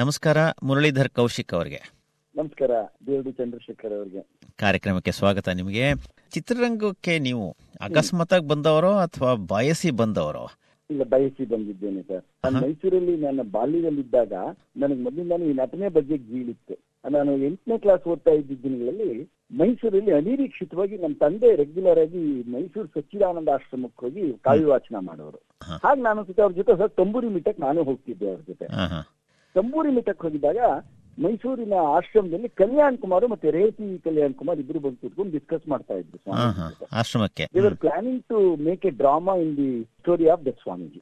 ನಮಸ್ಕಾರ ಮುರಳೀಧರ್ ಕೌಶಿಕ್ ಅವರಿಗೆ. ನಮಸ್ಕಾರ ದೇವಡಿ ಚಂದ್ರಶೇಖರ್ ಅವರಿಗೆ. ಕಾರ್ಯಕ್ರಮಕ್ಕೆ ಸ್ವಾಗತ ನಿಮಗೆ. ಚಿತ್ರರಂಗಕ್ಕೆ ನೀವು ಅಕಸ್ಮಾತಾಗಿ ಬಂದವರೋ ಅಥವಾ ಬಯಸಿ ಬಂದವರೋ? ಇಲ್ಲ ಬಯಸಿ ಬಂದಿದ್ದೇನೆ ಸರ್. ನಾನು ಮೈಸೂರಲ್ಲಿ ನನ್ನ ಬಾಲ್ಯದಲ್ಲಿದ್ದಾಗ ನನಗೆ ಮೊದಲಿಂದಾನು ಈ ನಟನೆ ಬಗ್ಗೆ ಗೀಳಿತ್ತು. ನಾನು ಎಂಟನೇ ಕ್ಲಾಸ್ ಓದ್ತಾ ಇದ್ದ ದಿನಗಳಲ್ಲಿ ಮೈಸೂರಲ್ಲಿ ಅನಿರೀಕ್ಷಿತವಾಗಿ ನಮ್ಮ ತಂದೆ ರೆಗ್ಯುಲರ್ ಆಗಿ ಮೈಸೂರು ಸಚ್ಚಿದಾನಂದ ಆಶ್ರಮಕ್ಕೆ ಹೋಗಿ ಕಾವ್ಯ ವಾಚನ ಮಾಡೋರು. ಹಾಗೆ ನಾನು ಅವ್ರ ಜೊತೆ ಸರ್ ತಂಬೂರಿ ಮೀಟಕ್ಕೆ ನಾನು ಹೋಗ್ತಿದ್ದೆ ಅವ್ರ ಜೊತೆ. ತಂಬೂರಿ ಮೀಟಕ್ಕೆ ಹೋಗಿದ್ದಾಗ ಮೈಸೂರಿನ ಆಶ್ರಮದಲ್ಲಿ ಕಲ್ಯಾಣ್ ಕುಮಾರ್ ಮತ್ತೆ ರೇವತಿ ಕಲ್ಯಾಣ್ ಕುಮಾರ್ ಇಬ್ರು ಬಂದು ಕೂತ್ಕೊಂಡು ಡಿಸ್ಕಸ್ ಮಾಡ್ತಾ ಇದ್ರು. ಆಶ್ರಮಕ್ಕೆ ದೇವರ್ planning to make a drama in the story of the Swamiji.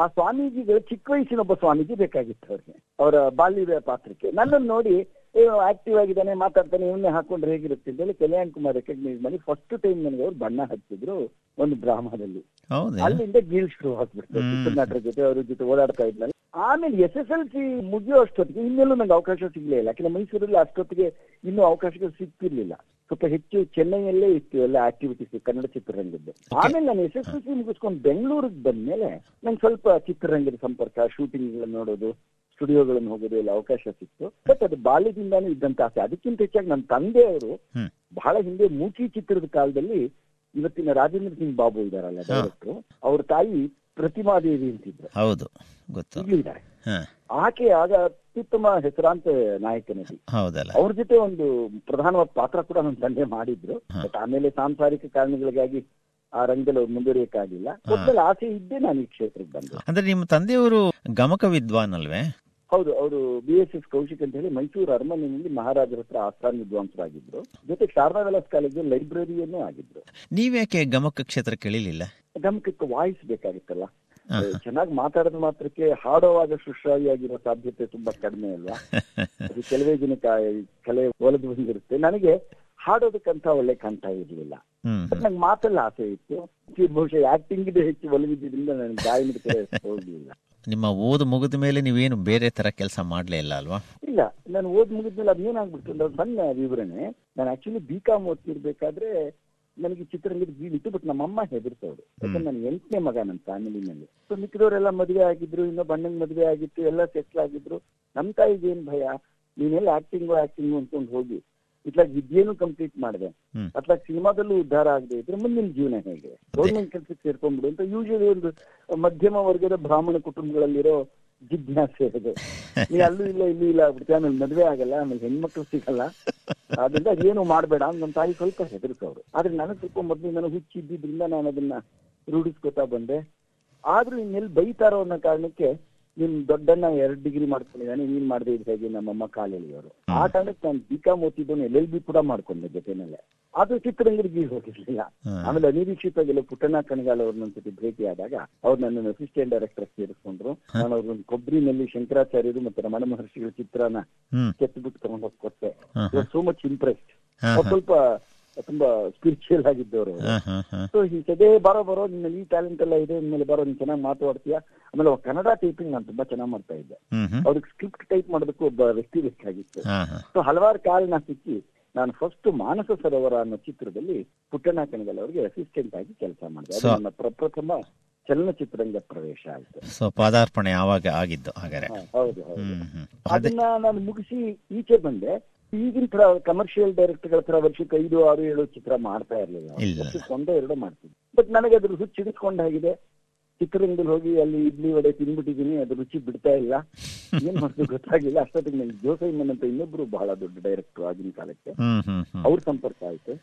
ಆ ಸ್ವಾಮೀಜಿಗಳು ಚಿಕ್ಕ ವಯಸ್ಸಿನ ಒಬ್ಬ ಸ್ವಾಮೀಜಿ ಬೇಕಾಗಿತ್ತು ಅವ್ರಿಗೆ ಅವರ ಬಾಲ್ಯದ ಪಾತ್ರಕ್ಕೆ ನನ್ನನ್ನು ನೋಡಿ ಆಕ್ಟಿವ್ ಆಗಿದ್ದಾನೆ ಮಾತಾಡ್ತಾನೆ ಇವನ್ನೇ ಹಾಕೊಂಡ್ರೆ ಹೇಗಿರುತ್ತೆ ಅಂತ ಹೇಳಿ ಕಲ್ಯಾಣ್ ಕುಮಾರ್ ರೆಕಗ್ನೈಸ್ ಮಾಡಿ ಫಸ್ಟ್ ಟೈಮ್ ನನಗೆ ಅವ್ರು ಬಣ್ಣ ಹಚ್ಚಿದ್ರು ಒಂದು ಡ್ರಾಮಾದಲ್ಲಿ. ಅಲ್ಲಿಂದ ಗೀಲ್ ಶುರು ಆಗ್ಬಿಡ್ತು. ಚಿತ್ರನಟರ ಜೊತೆ ಅವ್ರ ಜೊತೆ ಓಡಾಡ್ತಾ ಇದ್ನಲ್ಲ ಆಮೇಲೆ ಎಸ್ ಎಸ್ ಎಲ್ ಸಿ ಮುಗಿಯೋ ಅಷ್ಟೊತ್ತಿಗೆ ಇನ್ನೆಲ್ಲೂ ನಂಗೆ ಅವಕಾಶ ಸಿಗ್ಲೇ ಇಲ್ಲ. ಯಾಕಂದ್ರೆ ಮೈಸೂರಲ್ಲಿ ಅಷ್ಟೊತ್ತಿಗೆ ಇನ್ನೂ ಅವಕಾಶಗಳು ಸಿಗ್ತಿರ್ಲಿಲ್ಲ. ಸ್ವಲ್ಪ ಹೆಚ್ಚು ಚೆನ್ನೈಯಲ್ಲೇ ಇತ್ತು ಎಲ್ಲ ಆಕ್ಟಿವಿಟೀಸ್ ಕನ್ನಡ ಚಿತ್ರರಂಗದ್ದು. ಆಮೇಲೆ ನಾನು ಎಸ್ ಎಸ್ ಎಲ್ ಸಿ ಮುಗಿಸ್ಕೊಂಡು ಬೆಂಗಳೂರಿಗೆ ಬಂದ್ಮೇಲೆ ನಂಗೆ ಸ್ವಲ್ಪ ಚಿತ್ರರಂಗದ ಸಂಪರ್ಕ ಶೂಟಿಂಗ್ ನೋಡೋದು ಸ್ಟುಡಿಯೋಗಳನ್ನು ಹೋಗೋದು ಎಲ್ಲ ಅವಕಾಶ ಸಿಕ್ತು. ಬಟ್ ಅದು ಬಾಲ್ಯದಿಂದಾನು ಇದ್ದಂತ ಆಸೆ. ಅದಕ್ಕಿಂತ ಹೆಚ್ಚಾಗಿ ನನ್ನ ತಂದೆಯವರು ಅವರು ಬಹಳ ಹಿಂದೆ ಮೂಕಿ ಚಿತ್ರದ ಕಾಲದಲ್ಲಿ ಇವತ್ತಿನ ರಾಜೇಂದ್ರ ಸಿಂಗ್ ಬಾಬು ಇದಾರಲ್ಲ. ಡೈರೆಕ್ಟರ್ ಅವ್ರ ತಾಯಿ ಪ್ರತಿಮಾದೇವಿ ಅಂತಿದ್ರು. ಹೌದು ಇದ್ದಾರೆ ಆಕೆ ಆಗ ಅತ್ಯುತ್ತಮ ಹೆಸರಾಂತ ನಾಯಕ ನಟಿ ಹೌದಲ್ಲ. ಅವ್ರ ಜೊತೆ ಒಂದು ಪ್ರಧಾನವಾದ ಪಾತ್ರ ಕೂಡ ನನ್ನ ತಂದೆ ಮಾಡಿದ್ರು. ಬಟ್ ಆಮೇಲೆ ಸಾಂಸಾರಿಕ ಕಾರಣಗಳಿಗಾಗಿ ಆ ರಂಗದಲ್ಲಿ ಅವ್ರು ಮುಂದುವರಿಯಕ್ಕಾಗಿಲ್ಲ. ಒಟ್ಟಲ್ಲಿ ಆಸೆ ಇದ್ದೇ ನಾನು ಈ ಕ್ಷೇತ್ರಕ್ಕೆ ಬಂದೆ. ಅಂದ್ರೆ ನಿಮ್ಮ ತಂದೆಯವರು ಗಮಕ ವಿದ್ವಾನ್ ಅಲ್ವೇ ಹೌದು ಅವರು ಬಿ ಎಸ್ ಎಸ್ ಕೌಶಿಕ್ ಅಂತ ಹೇಳಿ ಮೈಸೂರು ಅರಮನೆಯಲ್ಲಿ ಮಹಾರಾಜರ ಹತ್ರ ಆಸ್ಥಾನ ವಿದ್ವಾಂಸರಾಗಿದ್ರು. ಜೊತೆ ಶಾರದಾ ವಿಲಾಸ್ ಕಾಲೇಜು ಲೈಬ್ರರಿಯನ್ನೂ ಆಗಿದ್ರು. ನೀವ್ಯಾಕೆ ಗಮಕ ಕ್ಷೇತ್ರ ಇಳಿಲಿಲ್ಲ ಗಮಕಕ್ಕೆ ವಾಯ್ಸ್ ಬೇಕಾಗಿತ್ತಲ್ಲ. ಚೆನ್ನಾಗಿ ಮಾತಾಡಿದ ಮಾತ್ರಕ್ಕೆ ಹಾಡೋವಾಗ ಸುಶ್ರಾವಿಯಾಗಿರೋ ಸಾಧ್ಯತೆ ತುಂಬಾ ಕಡಿಮೆ ಅಲ್ವಾ? ಅದು ಕೆಲವೇ ದಿನ ಕಲೆ ಒಲದು ಬಂದಿರುತ್ತೆ. ನನಗೆ ಹಾಡೋದಕ್ಕಂತ ಒಳ್ಳೆ ಕಂಠ ಇರ್ಲಿಲ್ಲ. ನಂಗೆ ಮಾತಲ್ಲ ಆಸೆ ಇತ್ತು. ಬಹುಶಃ ಆಕ್ಟಿಂಗ್ ಹೆಚ್ಚು ಒಲವಿದ್ದರಿಂದ ನನಗೆ ಗಾಯನದ ಕಡೆ ಹೋಗ್ಲಿಲ್ಲ. ನಿಮ್ಮ ಓದು ಮುಗಿದ ಮೇಲೆ ನೀವೇನು ಬೇರೆ ತರ ಕೆಲಸ ಮಾಡ್ಲೇ ಇಲ್ಲ ಅಲ್ವಾ? ಇಲ್ಲ ನಾನು ಓದ್ ಮುಗಿದ್ಮೇಲೆ ಅದೇನಾಗ್ಬಿಡ್ತು ಅಂದ್ರೆ ಸಣ್ಣ ವಿವರಣೆ. ನಾನು ಆಕ್ಚುಲಿ ಬಿ ಕಾಮ್ ಓದ್ತಿರ್ಬೇಕಾದ್ರೆ ನನಗೆ ಚಿತ್ರರಂಗದ ಬೀಳಿತ್ತು ಬಟ್ ನಮ್ಮಮ್ಮ ಹೆದರ್ಸೋರು ಯಾಕಂದ್ರೆ ನಾನು ಎಂಟನೇ ಮಗ ನನ್ನ ಫ್ಯಾಮಿಲಿನಲ್ಲಿ ಸೊ ಮಿಕ್ಕಿದವರೆಲ್ಲ ಮದುವೆ ಆಗಿದ್ರು ಇನ್ನೊಬ್ಬ ಬಣ್ಣಂಗ್ ಮದುವೆ ಆಗಿತ್ತು ಎಲ್ಲ ಸೆಟ್ಲ್ ಆಗಿದ್ರು. ನಮ್ ತಾಯಿಗೆ ಏನ್ ಭಯ? ನೀನೆಲ್ಲ ಆಕ್ಟಿಂಗು ಆಕ್ಟಿಂಗು ಅನ್ಕೊಂಡು ಹೋಗಿ. ಇತ್ಲಾಗ ವಿದ್ಯೆನೂ ಕಂಪ್ಲೀಟ್ ಮಾಡಿದೆ. ಅಥವಾ ಸಿನಿಮಾದಲ್ಲೂ ಉದ್ಧಾರ ಆಗದೆ ಇದ್ರೆ ಮುಂದಿನ ಜೀವನ ಹೇಗೆ? ಗೌರ್ಮೆಂಟ್ ಕೆಲಸಕ್ಕೆ ಸೇರ್ಕೊಂಡ್ಬಿಡು ಅಂತ ಯೂಶಲಿ ಒಂದು ಮಧ್ಯಮ ವರ್ಗದ ಬ್ರಾಹ್ಮಣ ಕುಟುಂಬಗಳಲ್ಲಿರೋ ಜಿಜ್ಞಾಸೆ ಅದು. ನೀ ಅಲ್ಲೂ ಇಲ್ಲ ಇಲ್ಲೂ ಇಲ್ಲ ಆಗ್ಬಿಡ್ತೀವಿ ಆಮೇಲೆ ಮದ್ವೆ ಆಗಲ್ಲ ಆಮೇಲೆ ಹೆಣ್ಮಕ್ಳು ಸಿಗಲ್ಲ. ಆದ್ರಿಂದ ಏನು ಮಾಡ್ಬೇಡ ಅಂತ ನಮ್ಮ ತಾಯಿ ಸ್ವಲ್ಪ ಹೆದರ್ಸೋರು ಆದ್ರೆ ನನಗೆ ಸ್ವಲ್ಪ ಮೊದಲು ನಾನು ಹುಚ್ಚಿದ್ದಿದ್ರಿಂದ ನಾನು ಅದನ್ನ ರೂಢಿಸ್ಕೊತಾ ಬಂದೆ. ಆದ್ರೂ ಇನ್ನೆಲ್ಲಿ ಬೈತಾರೋ ಅನ್ನೋ ಕಾರಣಕ್ಕೆ ನಿಮ್ ದೊಡ್ಡಣ್ಣ ಎರಡ್ ಡಿಗ್ರಿ ಮಾಡ್ಕೊಂಡಿದ್ದಾನೆ ನೀನ್ ಮಾಡದೆ ಇದ್ ಹೇಗೆ ನಮ್ಮಮ್ಮ ಕಾಲೆಳೆಯೋರು. ಆ ಕಾರಣಕ್ಕೆ ನಾನು ಬಿ ಕಾಮ್ ಓದ್ತಿದ್ದವನು ಎಲ್ ಎಲ್ ಬಿ ಕೂಡ ಮಾಡ್ಕೊಂಡೆ ಜೊತೆನಲ್ಲೇ ಅದು ಚಿತ್ರರಂಗರಿಗೆ ಹೋಗಿರ್ಲಿಲ್ಲ. ಆಮೇಲೆ ಅನಿರೀಕ್ಷಿತವಾಗಿ ಪುಟ್ಟಣ್ಣ ಕಣಗಾಲ್ ಅವ್ರನ್ನ ಒಂದ್ಸತಿ ಭೇಟಿ ಆದಾಗ ಅವ್ರು ನನ್ನ ಅಸಿಸ್ಟೆಂಟ್ ಡೈರೆಕ್ಟರ್ ಸೇರಿಸ್ಕೊಂಡ್ರು. ನಾನು ಅವ್ರನ್ನ ಕೊಬ್ಬರಿನಲ್ಲಿ ಶಂಕರಾಚಾರ್ಯರು ಮತ್ತೆ ರಮಣ ಮಹರ್ಷಿಗಳ ಚಿತ್ರನ ಕೆತ್ತಬಿಟ್ಟು ಕೊಟ್ಟೆ. ಸೋ ಮಚ್ ಇಂಪ್ರೆಸ್ಡ್ ಸ್ವಲ್ಪ ತುಂಬಾ ಸ್ಪಿರಿಚುವಲ್ ಆಗಿದ್ದವರು. ಸೊ ಸದೇ ಬರೋ ಬರೋ ನಿನ್ನಲ್ಲಿ ಈ ಟ್ಯಾಲೆಂಟ್ ಎಲ್ಲ ಇದೆ ಇನ್ಮೇಲೆ ಬರೋ ನೀನ್ ಚೆನ್ನಾಗಿ ಮಾತಾಡ್ತೀಯ? ಆಮೇಲೆ ಕನ್ನಡ ಟೈಪಿಂಗ್ ನಾನು ತುಂಬಾ ಚೆನ್ನಾಗಿ ಮಾಡ್ತಾ ಇದ್ದೆ. ಅವ್ರಿಗೆ ಸ್ಕ್ರಿಪ್ಟ್ ಟೈಪ್ ಮಾಡೋದಕ್ಕೂ ಒಬ್ಬ ವ್ಯಕ್ತಿ ಬೇಕಾಗಿತ್ತು ಆಗಿತ್ತು. ಸೊ ಹಲವಾರು ಕಾರಣ ಸಿಕ್ಕಿ ನಾನು ಫಸ್ಟ್ ಮಾನಸ ಸರೋವರ ಅನ್ನೋ ಚಿತ್ರದಲ್ಲಿ ಪುಟ್ಟಣ್ಣ ಕಣಗಲ್ ಅವರಿಗೆ ಅಸಿಸ್ಟೆಂಟ್ ಆಗಿ ಕೆಲಸ ಮಾಡಿದೆ. ಅದು ನನ್ನ ಪ್ರಪ್ರಥಮ ಚಲನಚಿತ್ರರಂಗ ಪ್ರವೇಶ ಆಯ್ತು. ಸೊ ಪಾದಾರ್ಪಣೆ ಆವಾಗ ಆಗಿದ್ದು ಹಾಗಾದ್ರೆ. ಹೌದು ಹೌದು. ಅದನ್ನ ನಾನು ಮುಗಿಸಿ ಈಚೆ ಬಂದೆ. ಈಗಿನ ತರ ಕಮರ್ಷಿಯಲ್ ಡೈರೆಕ್ಟರ್ಗಳ ತರ ವರ್ಷಕ್ಕೆ ಐದು ಆರು ಏಳು ಚಿತ್ರ ಮಾಡ್ತಾ ಇರ್ಲಿಲ್ಲ. ವರ್ಷಕ್ಕೆ ಒಂದೇ ಎರಡು ಮಾಡ್ತೀನಿ. ಬಟ್ ನನಗೆ ಅದ್ರ ರುಚಿ ಹಿಡಿಸ್ಕೊಂಡಾಗಿದೆ ಚಿತ್ರರಂಗದಲ್ಲಿ ಹೋಗಿ ಅಲ್ಲಿ ಇಡ್ಲಿ ವಡೆ ತಿಂದ್ಬಿಟ್ಟಿದೀನಿ ಅದ್ರ ರುಚಿ ಬಿಡ್ತಾ ಇಲ್ಲ. ಏನ್ ಮಾಡೋದು ಗೊತ್ತಾಗಿಲ್ಲ. ಅಷ್ಟೊತ್ತಿಗೆ ನನಗೆ ಜೋಸೈಮನ್ ಅಂತ ಇನ್ನೊಬ್ರು ಬಹಳ ದೊಡ್ಡ ಡೈರೆಕ್ಟರ್ ಆಗಿನ ಕಾಲಕ್ಕೆ. ಅವ್ರ ಸಂಪರ್ಕ ಆಯ್ತು.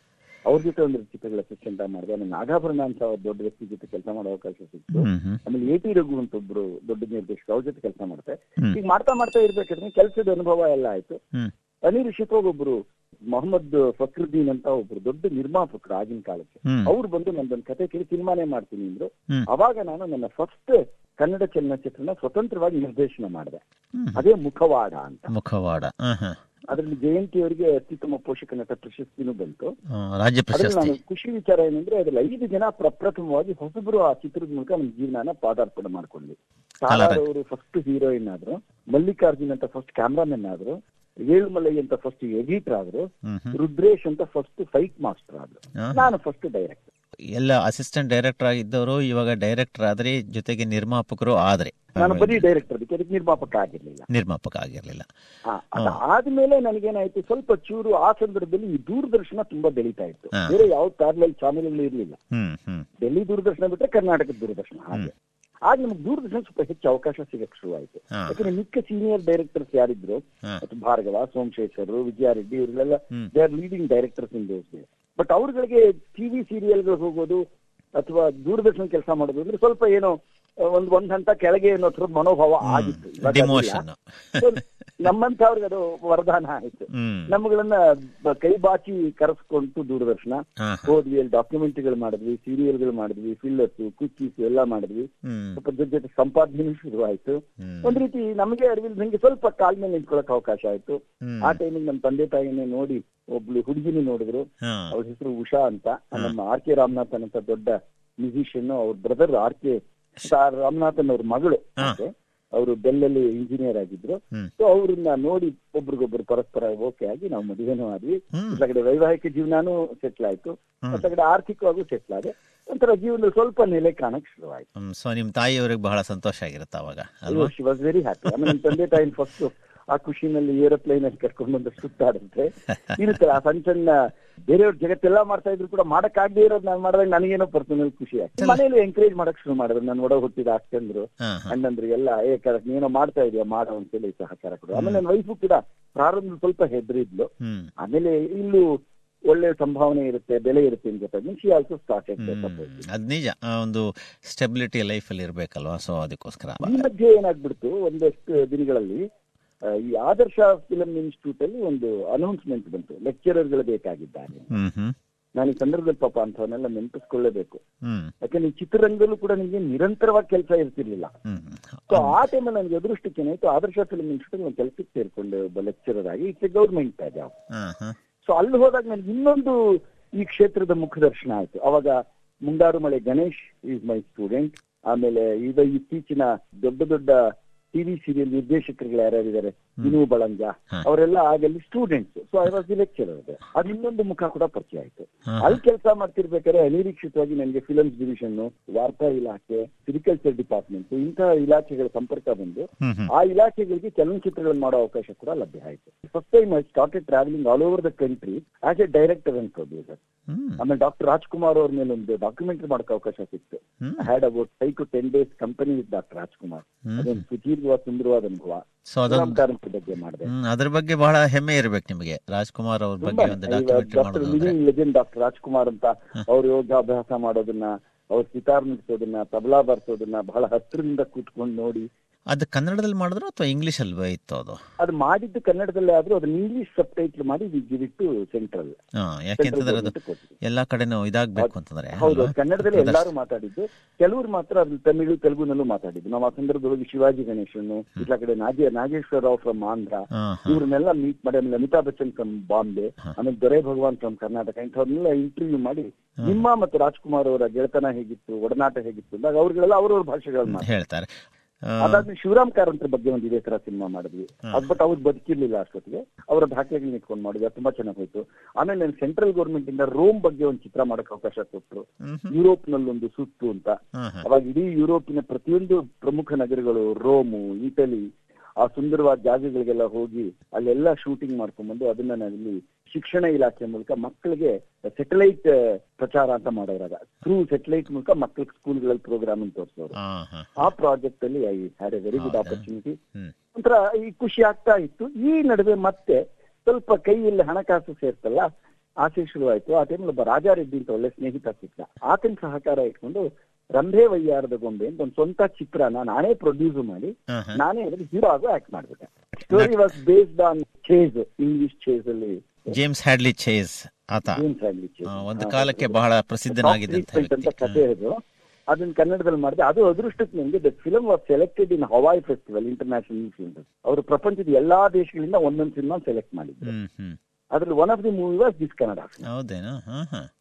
ಅವ್ರ ಜೊತೆ ಒಂದು ಚಿತ್ರಗಳ ಅಸಿಸ್ಟೆಂಟ್ ಮಾಡಿದೆ. ನಾನು ನಾಗಾಭರಣ ಅಂತ ದೊಡ್ಡ ವ್ಯಕ್ತಿ ಜೊತೆ ಕೆಲಸ ಮಾಡೋ ಅವಕಾಶ ಸಿಕ್ತು. ಆಮೇಲೆ ಎ ಟಿ ರಘು ಅಂತ ಒಬ್ರು ದೊಡ್ಡ ನಿರ್ದೇಶಕ ಅವ್ರ ಜೊತೆ ಕೆಲಸ ಮಾಡ್ತೆ. ಈಗ ಮಾಡ್ತಾ ಮಾಡ್ತಾ ಇರ್ಬೇಕಾದ್ರೆ ಕೆಲಸದ ಅನುಭವ ಎಲ್ಲ ಆಯ್ತು. ಹ್ಮ್ ಅನಿರೀಕ್ಷಿತವಾಗಿ ಒಬ್ರು ಮೊಹಮ್ಮದ್ ಫಕ್ರುದ್ದೀನ್ ಅಂತ ಒಬ್ರು ದೊಡ್ಡ ನಿರ್ಮಾಪಕರು ಆಗಿನ ಕಾಲಕ್ಕೆ. ಅವ್ರು ಬಂದು ನಂದೊಂದು ಕತೆ ಕೇಳಿ ಸಿನಿಮಾನೇ ಮಾಡ್ತೀನಿ ಅಂದ್ರು. ಅವಾಗ ನಾನು ನನ್ನ ಫಸ್ಟ್ ಕನ್ನಡ ಚಲನಚಿತ್ರನ ಸ್ವತಂತ್ರವಾಗಿ ನಿರ್ದೇಶನ ಮಾಡಿದೆ. ಅದೇ ಮುಖವಾಡ ಅಂತ. ಮುಖವಾಡ. ಅದರಲ್ಲಿ ಜಯಂತಿ ಅವರಿಗೆ ಅತ್ಯುತ್ತಮ ಪೋಷಕ ನಟ ಪ್ರಶಸ್ತಿನೂ ಬಂತು. ನಾನು ಖುಷಿ ವಿಚಾರ ಏನಂದ್ರೆ ಅದ್ರಲ್ಲಿ ಐದು ಜನ ಪ್ರಪ್ರಥಮವಾಗಿ ಹೊಸಬರು ಆ ಚಿತ್ರದ ಮೂಲಕ ನಮ್ಮ ಜೀವನನ ಪಾದಾರ್ಪಣೆ ಮಾಡ್ಕೊಂಡ್ವಿ. ಅವರು ಫಸ್ಟ್ ಹೀರೋಯಿನ್ ಆದ್ರು ಮಲ್ಲಿಕಾರ್ಜುನ್ ಅಂತ ಫಸ್ಟ್ ಕ್ಯಾಮ್ರಾಮನ್ ಆದ್ರು. ಏಳುಮಲೈ ಅಂತ ಫಸ್ಟ್ ಎಡಿಟರ್ ಆದ್ರು ರುದ್ರೇಶ್ ಅಂತ ಫಸ್ಟ್ ಫೈಟ್ ಮಾಸ್ಟರ್ ಆದ್ರು. ನಾನು ಫಸ್ಟ್ ಡೈರೆಕ್ಟರ್ ಎಲ್ಲ ಅಸಿಸ್ಟೆಂಟ್ ಡೈರೆಕ್ಟರ್ ಆಗಿದ್ದವರು ಇವಾಗ ಡೈರೆಕ್ಟರ್ ಆದ್ರೆ ಜೊತೆಗೆ ನಿರ್ಮಾಪಕರು ಆದ್ರೆ. ನಾನು ಬರೀ ಡೈರೆಕ್ಟರ್ ಅದಕ್ಕೆ ಅದಕ್ಕೆ ನಿರ್ಮಾಪಕ ಆಗಿರ್ಲಿಲ್ಲ. ನಿರ್ಮಾಪಕ ಆಗಿರ್ಲಿಲ್ಲ. ಆದ್ಮೇಲೆ ನನಗೇನಾಯ್ತು ಸ್ವಲ್ಪ ಚೂರು ಆ ಸಂದರ್ಭದಲ್ಲಿ ಈ ದೂರದರ್ಶನ ತುಂಬಾ ಬೆಳೀತಾ ಇತ್ತು. ಬೇರೆ ಯಾವ ಪ್ಯಾರಲಲ್ ಚಾನೆಲ್ ಇರ್ಲಿಲ್ಲ. ಡೆಲ್ಲಿ ದೂರದರ್ಶನ ಬಿಟ್ರೆ ಕರ್ನಾಟಕದ ದೂರದರ್ಶನ ಹಾಗೆ. ಆಗ ನಮ್ಗೆ ದೂರದರ್ಶನ ಸ್ವಲ್ಪ ಹೆಚ್ಚು ಅವಕಾಶ ಸಿಗಕ್ಕೆ ಶುರುವಾಯಿತು. ಆಯ್ತು ಯಾಕಂದ್ರೆ ಮಿಕ್ಕ ಸೀನಿಯರ್ ಡೈರೆಕ್ಟರ್ಸ್ ಯಾರಿದ್ರು ಭಾರ್ಗವ ಸೋಮಶೇಖರ್ ವಿಜಯಾರೆಡ್ಡಿ ಇವರೆಲ್ಲ. They are leading directors in those but ಅವ್ರಗಳಿಗೆ ಟಿವಿ ಸೀರಿಯಲ್ಗಳು ಹೋಗೋದು ಅಥವಾ ದೂರದರ್ಶನ ಕೆಲಸ ಮಾಡೋದು ಅಂದ್ರೆ ಸ್ವಲ್ಪ ಏನೋ ಒಂದ್ ಒಂದ್ ಹಂತ ಕೆಳಗೆ ಅನ್ನೋ ಥರದ ಮನೋಭಾವ ಆಗಿತ್ತು. ನಮ್ಮಂತ ಅವ್ರಿಗೆ ಡಿಮೋಷನ್ ನಮ್ಮಂತವ್ರಿಗೆ ಅದು ವರದಾನ ಆಯ್ತು. ನಮ್ಗಳನ್ನ ಕೈ ಬಾಚಿ ಕರೆಸ್ಕೊಂಡು ದೂರದರ್ಶನ. ಹೋದ್ವಿ ಅಲ್ಲಿ ಡಾಕ್ಯುಮೆಂಟ್ರಿಗಳು ಮಾಡಿದ್ವಿ ಸೀರಿಯಲ್ಗಳು ಮಾಡಿದ್ವಿ ಫಿಲ್ಲರ್ಸ್ ಕುಕ್ಕೀಸ್ ಎಲ್ಲ ಮಾಡಿದ್ವಿ. ಸ್ವಲ್ಪ ಜೊತೆ ಜೊತೆ ಸಂಪಾದನೆ ಶುರುವಾಯ್ತು. ಹ್ಮ್. ಒಂದ್ ರೀತಿ ನಮಗೆ ಅರಿವಿಲ್ ನಂಗೆ ಸ್ವಲ್ಪ ಕಾಲ್ ಮೇಲೆ ನಿಂತ್ಕೊಳಕ್ ಅವಕಾಶ ಆಯ್ತು. ಆ ಟೈಮಿಗೆ ನಮ್ಮ ತಂದೆ ತಾಯಿನೇ ನೋಡಿ ಒಬ್ಳು ಹುಡುಗಿನಿ ನೋಡಿದ್ರು. ಅವ್ರ ಹೆಸರು ಉಷಾ ಅಂತ. ನಮ್ಮ ಆರ್ ಕೆ ರಾಮನಾಥನ್ ಅಂತ ದೊಡ್ಡ ಮ್ಯೂಸಿಷಿಯನ್ ಅವ್ರ ಬ್ರದರ್ ಆರ್ ಕೆ ರಾಮನಾಥನ್ ಅವ್ರ ಮಗಳು. ಅವರು ಬೆಲ್ಲಲ್ಲಿ ಇಂಜಿನಿಯರ್ ಆಗಿದ್ರು. ಸೊ ಅವ್ರನ್ನ ನೋಡಿ ಒಬ್ರಿಗೊಬ್ರು ಪರಸ್ಪರ ಓಕೆ ಆಗಿ ನಾವು ಮದುವೆನೂ ಆದ್ವಿ. ಕಡೆ ವೈವಾಹಿಕ ಜೀವನಾನು ಸೆಟ್ಲ್ ಆಯ್ತು. ಕಡೆ ಆರ್ಥಿಕವಾಗೂ ಸೆಟ್ಲ್ ಆದ. ಒಂಥರ ಜೀವನ ಸ್ವಲ್ಪ ನೆಲೆ ಕಾಣಕ್ ಶುರುವಾಯ್ತು ಸೊ ನಿಮ್ ತಾಯಿಯವ್ರಿಗೆ ಬಹಳ ಸಂತೋಷ ಆಗಿರುತ್ತೆ ಅವಾಗ ವಾಸ್ ವೆರಿ ಹ್ಯಾಪಿ ಆಮೇಲೆ ತಂದೆ ತಾಯಿ ಫಸ್ಟ್ ಆ ಖುಷಿನಲ್ಲಿ ಏರೋಪ್ಲೇನ್ ಅಲ್ಲಿ ಕರ್ಕೊಂಡು ಬಂದು ಸುತ್ತಾಡಂತೆ ಇರುತ್ತೆ ಆ ಸಣ್ಣ ಸಣ್ಣ ಬೇರೆಯವ್ರ ಜಗತ್ತೆಲ್ಲ ಮಾಡ್ತಾ ಇದ್ರು ಕೂಡ ಮಾಡಕ್ಕಾಗದೇ ಇರೋದು ನಾನು ಮಾಡಿದಾಗ ನನಗೇನೋ ಪರ್ಸನಲ್ ಖುಷಿ ಆಯ್ತು. ಮನೇಲಿ ಎಂಕರೇಜ್ ಮಾಡಕ್ ಶುರು ಮಾಡಿದ್ರು. ನಾನು ಒಡ ಹುಟ್ಟಿದ ಅಕ್ಕಂದ್ರು. ಅಣ್ಣಂದ್ರು ಎಲ್ಲ ಏ ಕರೆಕ್ಟ್ ನೀನೋ ಮಾಡ್ತಾ ಇದೀಯ? ಅಂತ ಅಂತೇಳಿ ಸಹಕಾರ ಕೊಡು. ಆಮೇಲೆ ನನ್ನ ವೈಫು ಕೂಡ ಪ್ರಾರಂಭ ಸ್ವಲ್ಪ ಹೆದರಿದ್ಲು. ಆಮೇಲೆ ಇಲ್ಲೂ ಒಳ್ಳೆ ಸಂಭಾವನೆ ಇರುತ್ತೆ ಬೆಲೆ ಇರುತ್ತೆ ಆಲ್ಸೋ ಸ್ಟಾರ್ಟೆಡ್ ಅದ್ ನಿಜ. ಒಂದು ಸ್ಟೆಬಿಲಿಟಿ ಲೈಫ್ ಅಲ್ಲಿ ಇರ್ಬೇಕಲ್ವಾ? ಸೊ ಅದಕ್ಕೋಸ್ಕರ. ಈ ಮಧ್ಯೆ ಏನಾಗ್ಬಿಡ್ತು? ಒಂದಷ್ಟು ದಿನಗಳಲ್ಲಿ ಈ ಆದರ್ಶ ಫಿಲಂ ಇನ್ಸ್ಟಿಟ್ಯೂಟ್ ಅಲ್ಲಿ ಒಂದು ಅನೌನ್ಸ್ಮೆಂಟ್ ಬಂತು. ಲೆಕ್ಚರರ್ಗಳು ಬೇಕಾಗಿದ್ದಾರೆ. ಹ್ಮ್ ಹ್ಮ್. ನಾನು ಈ ಸಂದರ್ಭದಲ್ಲಿ ಪಾಪ ಅಂತವನ್ನೆಲ್ಲ ನೆನಪಿಸ್ಕೊಳ್ಳೇಬೇಕು. ಯಾಕಂದ್ರೆ ಈ ಚಿತ್ರರಂಗದಲ್ಲೂ ಕೂಡ ನಿಮಗೆ ನಿರಂತರವಾಗಿ ಕೆಲಸ ಇರ್ತಿರ್ಲಿಲ್ಲ. ಸೊ ಆ ಟೈಮಲ್ಲಿ ನನಗೆ ಅದೃಷ್ಟಕ್ಕೆ ಏನಾಯ್ತು ಆದರ್ಶ ಫಿಲಂ ಇನ್ಸ್ಟಿಟ್ಯೂಟ್ ಒಂದು ಕೆಲಸಕ್ಕೆ ಸೇರ್ಕೊಂಡೆ ಒಬ್ಬ ಲೆಕ್ಚರರ್ ಆಗಿ ಇಟ್ಸ್ ಗೌರ್ಮೆಂಟ್ ಜಾಬ್. ಸೊ ಅಲ್ಲಿ ಹೋದಾಗ ನನಗೆ ಇನ್ನೊಂದು ಈ ಕ್ಷೇತ್ರದ ಮುಖದರ್ಶನ ಆಯ್ತು. ಅವಾಗ ಮುಂಗಾರು ಮಳೆ ಗಣೇಶ್ ಈಸ್ ಮೈ ಸ್ಟೂಡೆಂಟ್ ಆಮೇಲೆ ಈಗ ಇತ್ತೀಚಿನ ದೊಡ್ಡ ದೊಡ್ಡ ಟಿವಿ ಸೀರಿಯಲ್ ನಿರ್ದೇಶಕರುಗಳು ಯಾರ್ಯಾರಿದ್ದಾರೆ? ವಿನು ಬಳಂಜ ಹಾ. ಅವರೆಲ್ಲ ಆಗಲ್ಲಿ students so I was the lecturer ಅದು ಇನ್ನೊಂದು ಮುಖ ಕೂಡ ಪರಿಚಯ ಆಯ್ತು. ಅಲ್ಲಿ ಕೆಲಸ ಮಾಡ್ತಿರ್ಬೇಕಾದ್ರೆ ಅನಿರೀಕ್ಷಿತವಾಗಿ ನನಗೆ ಫಿಲಮ್ಸ್ ಡಿವಿಷನ್ ವಾರ್ತಾ ಇಲಾಖೆ ಸಿರಿಕಲ್ಚರ್ ಡಿಪಾರ್ಟ್ಮೆಂಟ್ ಇಂತಹ ಇಲಾಖೆಗಳ ಸಂಪರ್ಕ ಬಂದು ಆ ಇಲಾಖೆಗಳಿಗೆ ಚಲನಚಿತ್ರಗಳನ್ನು ಮಾಡೋ ಅವಕಾಶ ಕೂಡ ಲಭ್ಯ ಆಯ್ತು. First time I started travelling all over the country as a director and producer ಆಮೇಲೆ ಡಾಕ್ಟರ್ ರಾಜ್ಕುಮಾರ್ ಅವ್ರ ಮೇಲೆ ಒಂದು ಡಾಕ್ಯುಮೆಂಟರಿ ಮಾಡಕ್ಕೆ ಅವಕಾಶ ಸಿಕ್ತು. Had about five to ten days company with doctor Rajkumar ಅದೊಂದು ಅದೊಂದು ಸುದೀರ್ಘವಾದ ಸುಂದರವಾದ ಅನುಭವ. ಸೊ ಅದೊಂದು ಕಾರಂತರ ಬಗ್ಗೆ ಮಾಡಿದೆ. ಅದ್ರ ಬಗ್ಗೆ ಬಹಳ ಹೆಮ್ಮೆ ಇರ್ಬೇಕು ನಿಮಗೆ. ರಾಜ್ಕುಮಾರ್ ಅವ್ರ ಬಗ್ಗೆ ಒಂದು doctor living legend doctor Rajkumar ಅಂತ ಅವ್ರ ಯೋಗಾಭ್ಯಾಸ ಮಾಡೋದನ್ನ ಅವ್ರ ಸಿತಾರ್ ನುಡಿಸೋದನ್ನ ತಬಲಾ ಬರ್ಸೋದನ್ನ ಬಹಳ ಹತ್ತಿರದಿಂದ ಕೂತ್ಕೊಂಡು ನೋಡಿ ಅದು ಕನ್ನಡದಲ್ಲಿ ಮಾಡಿದ್ರು ಅಥವಾ ಇಂಗ್ಲಿಷ್ ಅಲ್ವೇ ಇತ್ತು ಅದು? ಅದು ಮಾಡಿದ್ದು ಕನ್ನಡದಲ್ಲೇ ಆದ್ರೂ ಅದನ್ನ ಇಂಗ್ಲಿಷ್ ಸಬ್ ಟೈಟ್ಲ್ ಮಾಡಿ ಬಿಟ್ಟು ಸೆಂಟ್ರಲ್ ಯಾಕೆಂತಂದ್ರೆ ಅದು ಎಲ್ಲಾ ಕಡೆನೂ ಇದಾಗ್ಬೇಕು ಅಂತಂದ್ರೆ ಹೌದು ಕನ್ನಡದಲ್ಲಿ ಎಲ್ಲಾರು ಮಾತಾಡಿದ್ದು. ಕೆಲವರು ಮಾತ್ರ ಅದ್ರ ತಮಿಳು ತೆಲುಗುನಲ್ಲೂ ಮಾತಾಡಿದ್ದು. ನಾವು ಆ ಸಂದರ್ಭದಲ್ಲಿ ಶಿವಾಜಿ ಗಣೇಶನ್ ಇಲ್ಲ ಕಡೆ ನಾಗೇ ನಾಗೇಶ್ವರ ರಾವ್ ಫ್ರಮ್ ಆಂಧ್ರ. ಇವ್ರನ್ನೆಲ್ಲ ಮೀಟ್ ಮಾಡಿ ಆಮೇಲೆ ಅಮಿತಾಬ್ ಬಚ್ಚನ್ ಫ್ರಮ್ ಬಾಂಬೆ ಆಮೇಲೆ ದೊರೆ ಭಗವಾನ್ ಫ್ರಮ್ ಕರ್ನಾಟಕ ಇಂಥವ್ರನ್ನೆಲ್ಲ ಇಂಟರ್ವ್ಯೂ ಮಾಡಿ ನಿಮ್ಮ ಮತ್ತು ರಾಜ್ಕುಮಾರ್ ಅವರ ಗೆಳೆತನ ಹೇಗಿತ್ತು ಒಡನಾಟ ಹೇಗಿತ್ತು ಅಂದಾಗ ಅವ್ರಿಗೆಲ್ಲ ಅವ್ರವ್ರ ಭಾಷೆಗಳನ್ನ ಹೇಳ್ತಾರೆ. ಅದಾದ್ಮೇಲೆ ಶಿವರಾಮ್ ಕಾರಂತರ ಬಗ್ಗೆ ಒಂದು ಇದೇ ತರ ಸಿನಿಮಾ ಮಾಡಿದ್ವಿ. ಅದ್ ಬಟ್ ಅವ್ರು ಬದುಕಿರ್ಲಿಲ್ಲ ಅಷ್ಟೊತ್ತಿಗೆ. ಅವರ ದಾಖಲೆಗಳನ್ನ ಇಟ್ಕೊಂಡು ಮಾಡಿದ್ವಿ. ಅದು ತುಂಬಾ ಚೆನ್ನಾಗಿ ಹೋಯ್ತು. ಆಮೇಲೆ ನಾನು ಸೆಂಟ್ರಲ್ ಗೌರ್ಮೆಂಟ್ ಇಂದ ರೋಮ್ ಬಗ್ಗೆ ಒಂದು ಚಿತ್ರ ಮಾಡಕ್ ಅವಕಾಶ ಕೊಟ್ರು. ಯುರೋಪ್ನಲ್ಲಿ ಒಂದು ಸುತ್ತು ಅಂತ. ಅವಾಗ ಇಡೀ ಯುರೋಪಿನ ಪ್ರತಿಯೊಂದು ಪ್ರಮುಖ ನಗರಗಳು ರೋಮು ಇಟಲಿ ಆ ಸುಂದರವಾದ ಜಾಗಗಳಿಗೆಲ್ಲ ಹೋಗಿ ಅಲ್ಲೆಲ್ಲ ಶೂಟಿಂಗ್ ಮಾಡ್ಕೊಂಡ್ಬಂದು ಅದನ್ನ ನಾವಿಲ್ಲಿ ಶಿಕ್ಷಣ ಇಲಾಖೆ ಮೂಲಕ ಮಕ್ಕಳಿಗೆ ಸೆಟಲೈಟ್ ಪ್ರಚಾರ ಅಂತ ಮಾಡೋರಾಗ ಥ್ರೂ ಸೆಟಲೈಟ್ ಮೂಲಕ ಮಕ್ಕಳಿಗೆ ಸ್ಕೂಲ್ಗಳಲ್ಲಿ ಪ್ರೋಗ್ರಾಮ್ ತೋರಿಸೋರು. ಆ ಪ್ರಾಜೆಕ್ಟ್ ಅಲ್ಲಿ I had a very good opportunity ಒಂಥರ ಈ ಖುಷಿ ಆಗ್ತಾ ಇತ್ತು. ಈ ನಡುವೆ ಮತ್ತೆ ಸ್ವಲ್ಪ ಕೈಯಲ್ಲಿ ಹಣಕಾಸು ಸೇರ್ತಲ್ಲ ಆಸೆ ಶುರುವಾಯ್ತು. ಆ ಟೈಮಲ್ಲಿ ಒಬ್ಬ ರಾಜಾರೆಡ್ಡಿ ಅಂತ ಒಳ್ಳೆ ಸ್ನೇಹಿತ ಸಿಕ್ಕ ಆತನ ಸಹಕಾರ ಇಟ್ಕೊಂಡು ರಂಭೆ ವಯ್ಯಾರದ ಗೊಂಬೆ ಅಂತ ಒಂದು ಸ್ವಂತ ಚಿತ್ರನ ನಾನೇ ಪ್ರೊಡ್ಯೂಸ್ ಮಾಡಿ. ನಾನೇ ಅದ್ರಲ್ಲಿ ಹೀರೋ ಆಗೋ ಆಕ್ಟ್ ಮಾಡ್ಬಿಟ್ಟೆ. Story was based on Chase English Chase ಅಲ್ಲಿ. ಜೇಮ್ಸ್ ಹ್ಯಾಡ್ಲಿ ಚೇಸ್ ಆತ. ಒಂದು ಕಾಲಕ್ಕೆ ಬಹಳ ಪ್ರಸಿದ್ಧನಾಗಿದ್ದಂತ ಅಂತ ಕಥೆ ಅದು ಅದನ್ನ ಕನ್ನಡದಲ್ಲಿ ಮಾಡಿದೆ. ಅದು ಅದೃಷ್ಟಕ್ಕೆ ನನಗೆ the film was selected in Hawaii festival international film ಅವರು ಪ್ರಪಂಚದ ಎಲ್ಲಾ ದೇಶಗಳಿಂದ ಒಂದೊಂದು ಸಿನಿಮಾ ಸೆಲೆಕ್ಟ್ ಮಾಡಿದ್ರು. ಅದ್ರಲ್ಲಿ one of the movie was this Kannada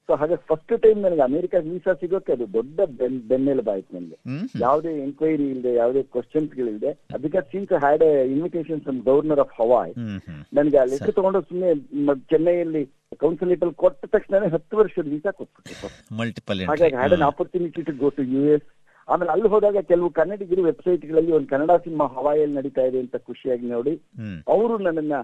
so ಹಾಗೆ ಫಸ್ಟ್ ಟೈಮ್ ನನಗೆ ಅಮೆರಿಕ ವೀಸಾ ಸಿಗೋಕೆ ಅದು ದೊಡ್ಡ ಬೆನ್ ಬೆನ್ನೆಲುಬಾಯ್ತು ನನಗೆ. ಯಾವುದೇ ಎಂಕ್ವೈರಿ ಇಲ್ಲದೆ ಯಾವುದೇ ಕ್ವಶನ್ಸ್ ಗಳಿಲ್ಲದೆ ಅದಕ್ಕೆ sync had an invitation from governor of Hawaii ನನಗೆ ಆ ಲೆಟರ್ ತಗೊಂಡು ಸುಮ್ಮನೆ ಚೆನ್ನೈಯಲ್ಲಿ ಕೌನ್ಸಿಲೇಟ್ ಅಲ್ಲಿ ಕೊಟ್ಟ ತಕ್ಷಣ ಹತ್ತು ವರ್ಷದ ವೀಸಾ ಕೊಟ್ಬಿಟ್ಟು ಮಲ್ಟಿಪಲ್ ಹಾಗಾಗಿ had an opportunity to go to U S ಆಮೇಲೆ ಅಲ್ಲಿ ಹೋದಾಗ ಕೆಲವು ಕನ್ನಡಿಗರು ವೆಬ್ಸೈಟ್ಗಳಲ್ಲಿ ಒಂದು ಕನ್ನಡ ಸಿನಿಮಾ ಹವಾಯಲ್ಲಿ ನಡೀತಾ ಇದೆ ಅಂತ ಖುಷಿಯಾಗಿ ನೋಡಿ ಅವರು ನನ್ನನ್ನ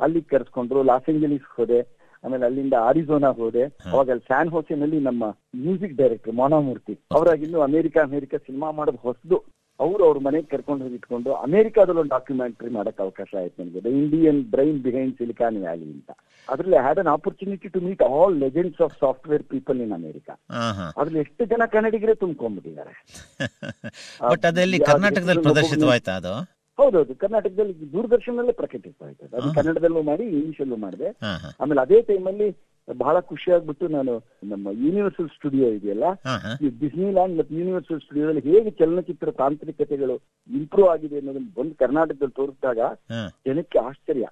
ಅಲ್ಲಿ ಕರೆಸ್ಕೊಂಡ್ರು ಲಾಸ್ ಏಂಜಲೀಸ್ ಹೋದೆ. ಆಮೇಲೆ ಅಲ್ಲಿಂದ ಆರಿಜೋನಾ ಹೋದೆ. ಅವಾಗ ಅಲ್ಲಿ ಸ್ಯಾನ್ ಹೋಸೆನಲ್ಲಿ ನಮ್ಮ ಮ್ಯೂಸಿಕ್ ಡೈರೆಕ್ಟರ್ ಮೋನಾಮೂರ್ತಿ. ಅವರಾಗಿಂದು ಅಮೆರಿಕ ಅಮೆರಿಕ ಸಿನಿಮಾ ಮಾಡೋದು ಹೊಸದು. ಅವ್ರು ಅವ್ರ ಮನೆಗೆ ಕರ್ಕೊಂಡು ಹೋಗಿ ಇಟ್ಕೊಂಡು ಅಮೆರಿಕಾದಲ್ಲಿ ಒಂದು ಡಾಕ್ಯುಮೆಂಟ್ರಿ ಮಾಡಕ್ ಅವಕಾಶ ಆಯ್ತು ನನಗೆ. The Indian brain behind Silicon Valley ಅಂತ. ಅದ್ರಲ್ಲಿ had an opportunity to meet all legends of software people in America ಅದ್ರಲ್ಲಿ ಎಷ್ಟು ಜನ ಕನ್ನಡಿಗರೇ ತುಂಬ್ಕೊಂಡ್ಬಿಟ್ಟಿದ್ದಾರೆ. ಕರ್ನಾಟಕದಲ್ಲಿ ಪ್ರದರ್ಶಿತವಾಯ್ತಾ ಅದು? ಹೌದೌದು ಕರ್ನಾಟಕದಲ್ಲಿ ದೂರದರ್ಶನದಲ್ಲೇ ಪ್ರಕಟಿಸ್ತಾ ಇತ್ತು ಅದು ಕನ್ನಡದಲ್ಲೂ ಮಾಡಿ ಇಂಗ್ಲಿಷಲ್ಲೂ ಮಾಡಿದೆ. ಆಮೇಲೆ ಅದೇ ಟೈಮಲ್ಲಿ ಬಹಳ ಖುಷಿಯಾಗ್ಬಿಟ್ಟು ನಾನು ನಮ್ಮ ಯೂನಿವರ್ಸಲ್ ಸ್ಟುಡಿಯೋ ಇದೆಯಲ್ಲ ಡಿಸ್ನಿ ಲ್ಯಾಂಡ್ ಮತ್ತು ಯೂನಿವರ್ಸಲ್ ಸ್ಟುಡಿಯೋದಲ್ಲಿ ಹೇಗೆ ಚಲನಚಿತ್ರ ತಾಂತ್ರಿಕತೆಗಳು ಇಂಪ್ರೂವ್ ಆಗಿದೆ ಅನ್ನೋದನ್ನ ಬಂದು ಕರ್ನಾಟಕದಲ್ಲಿ ತೋರಿಸಿದಾಗ ಜನಕ್ಕೆ ಆಶ್ಚರ್ಯ.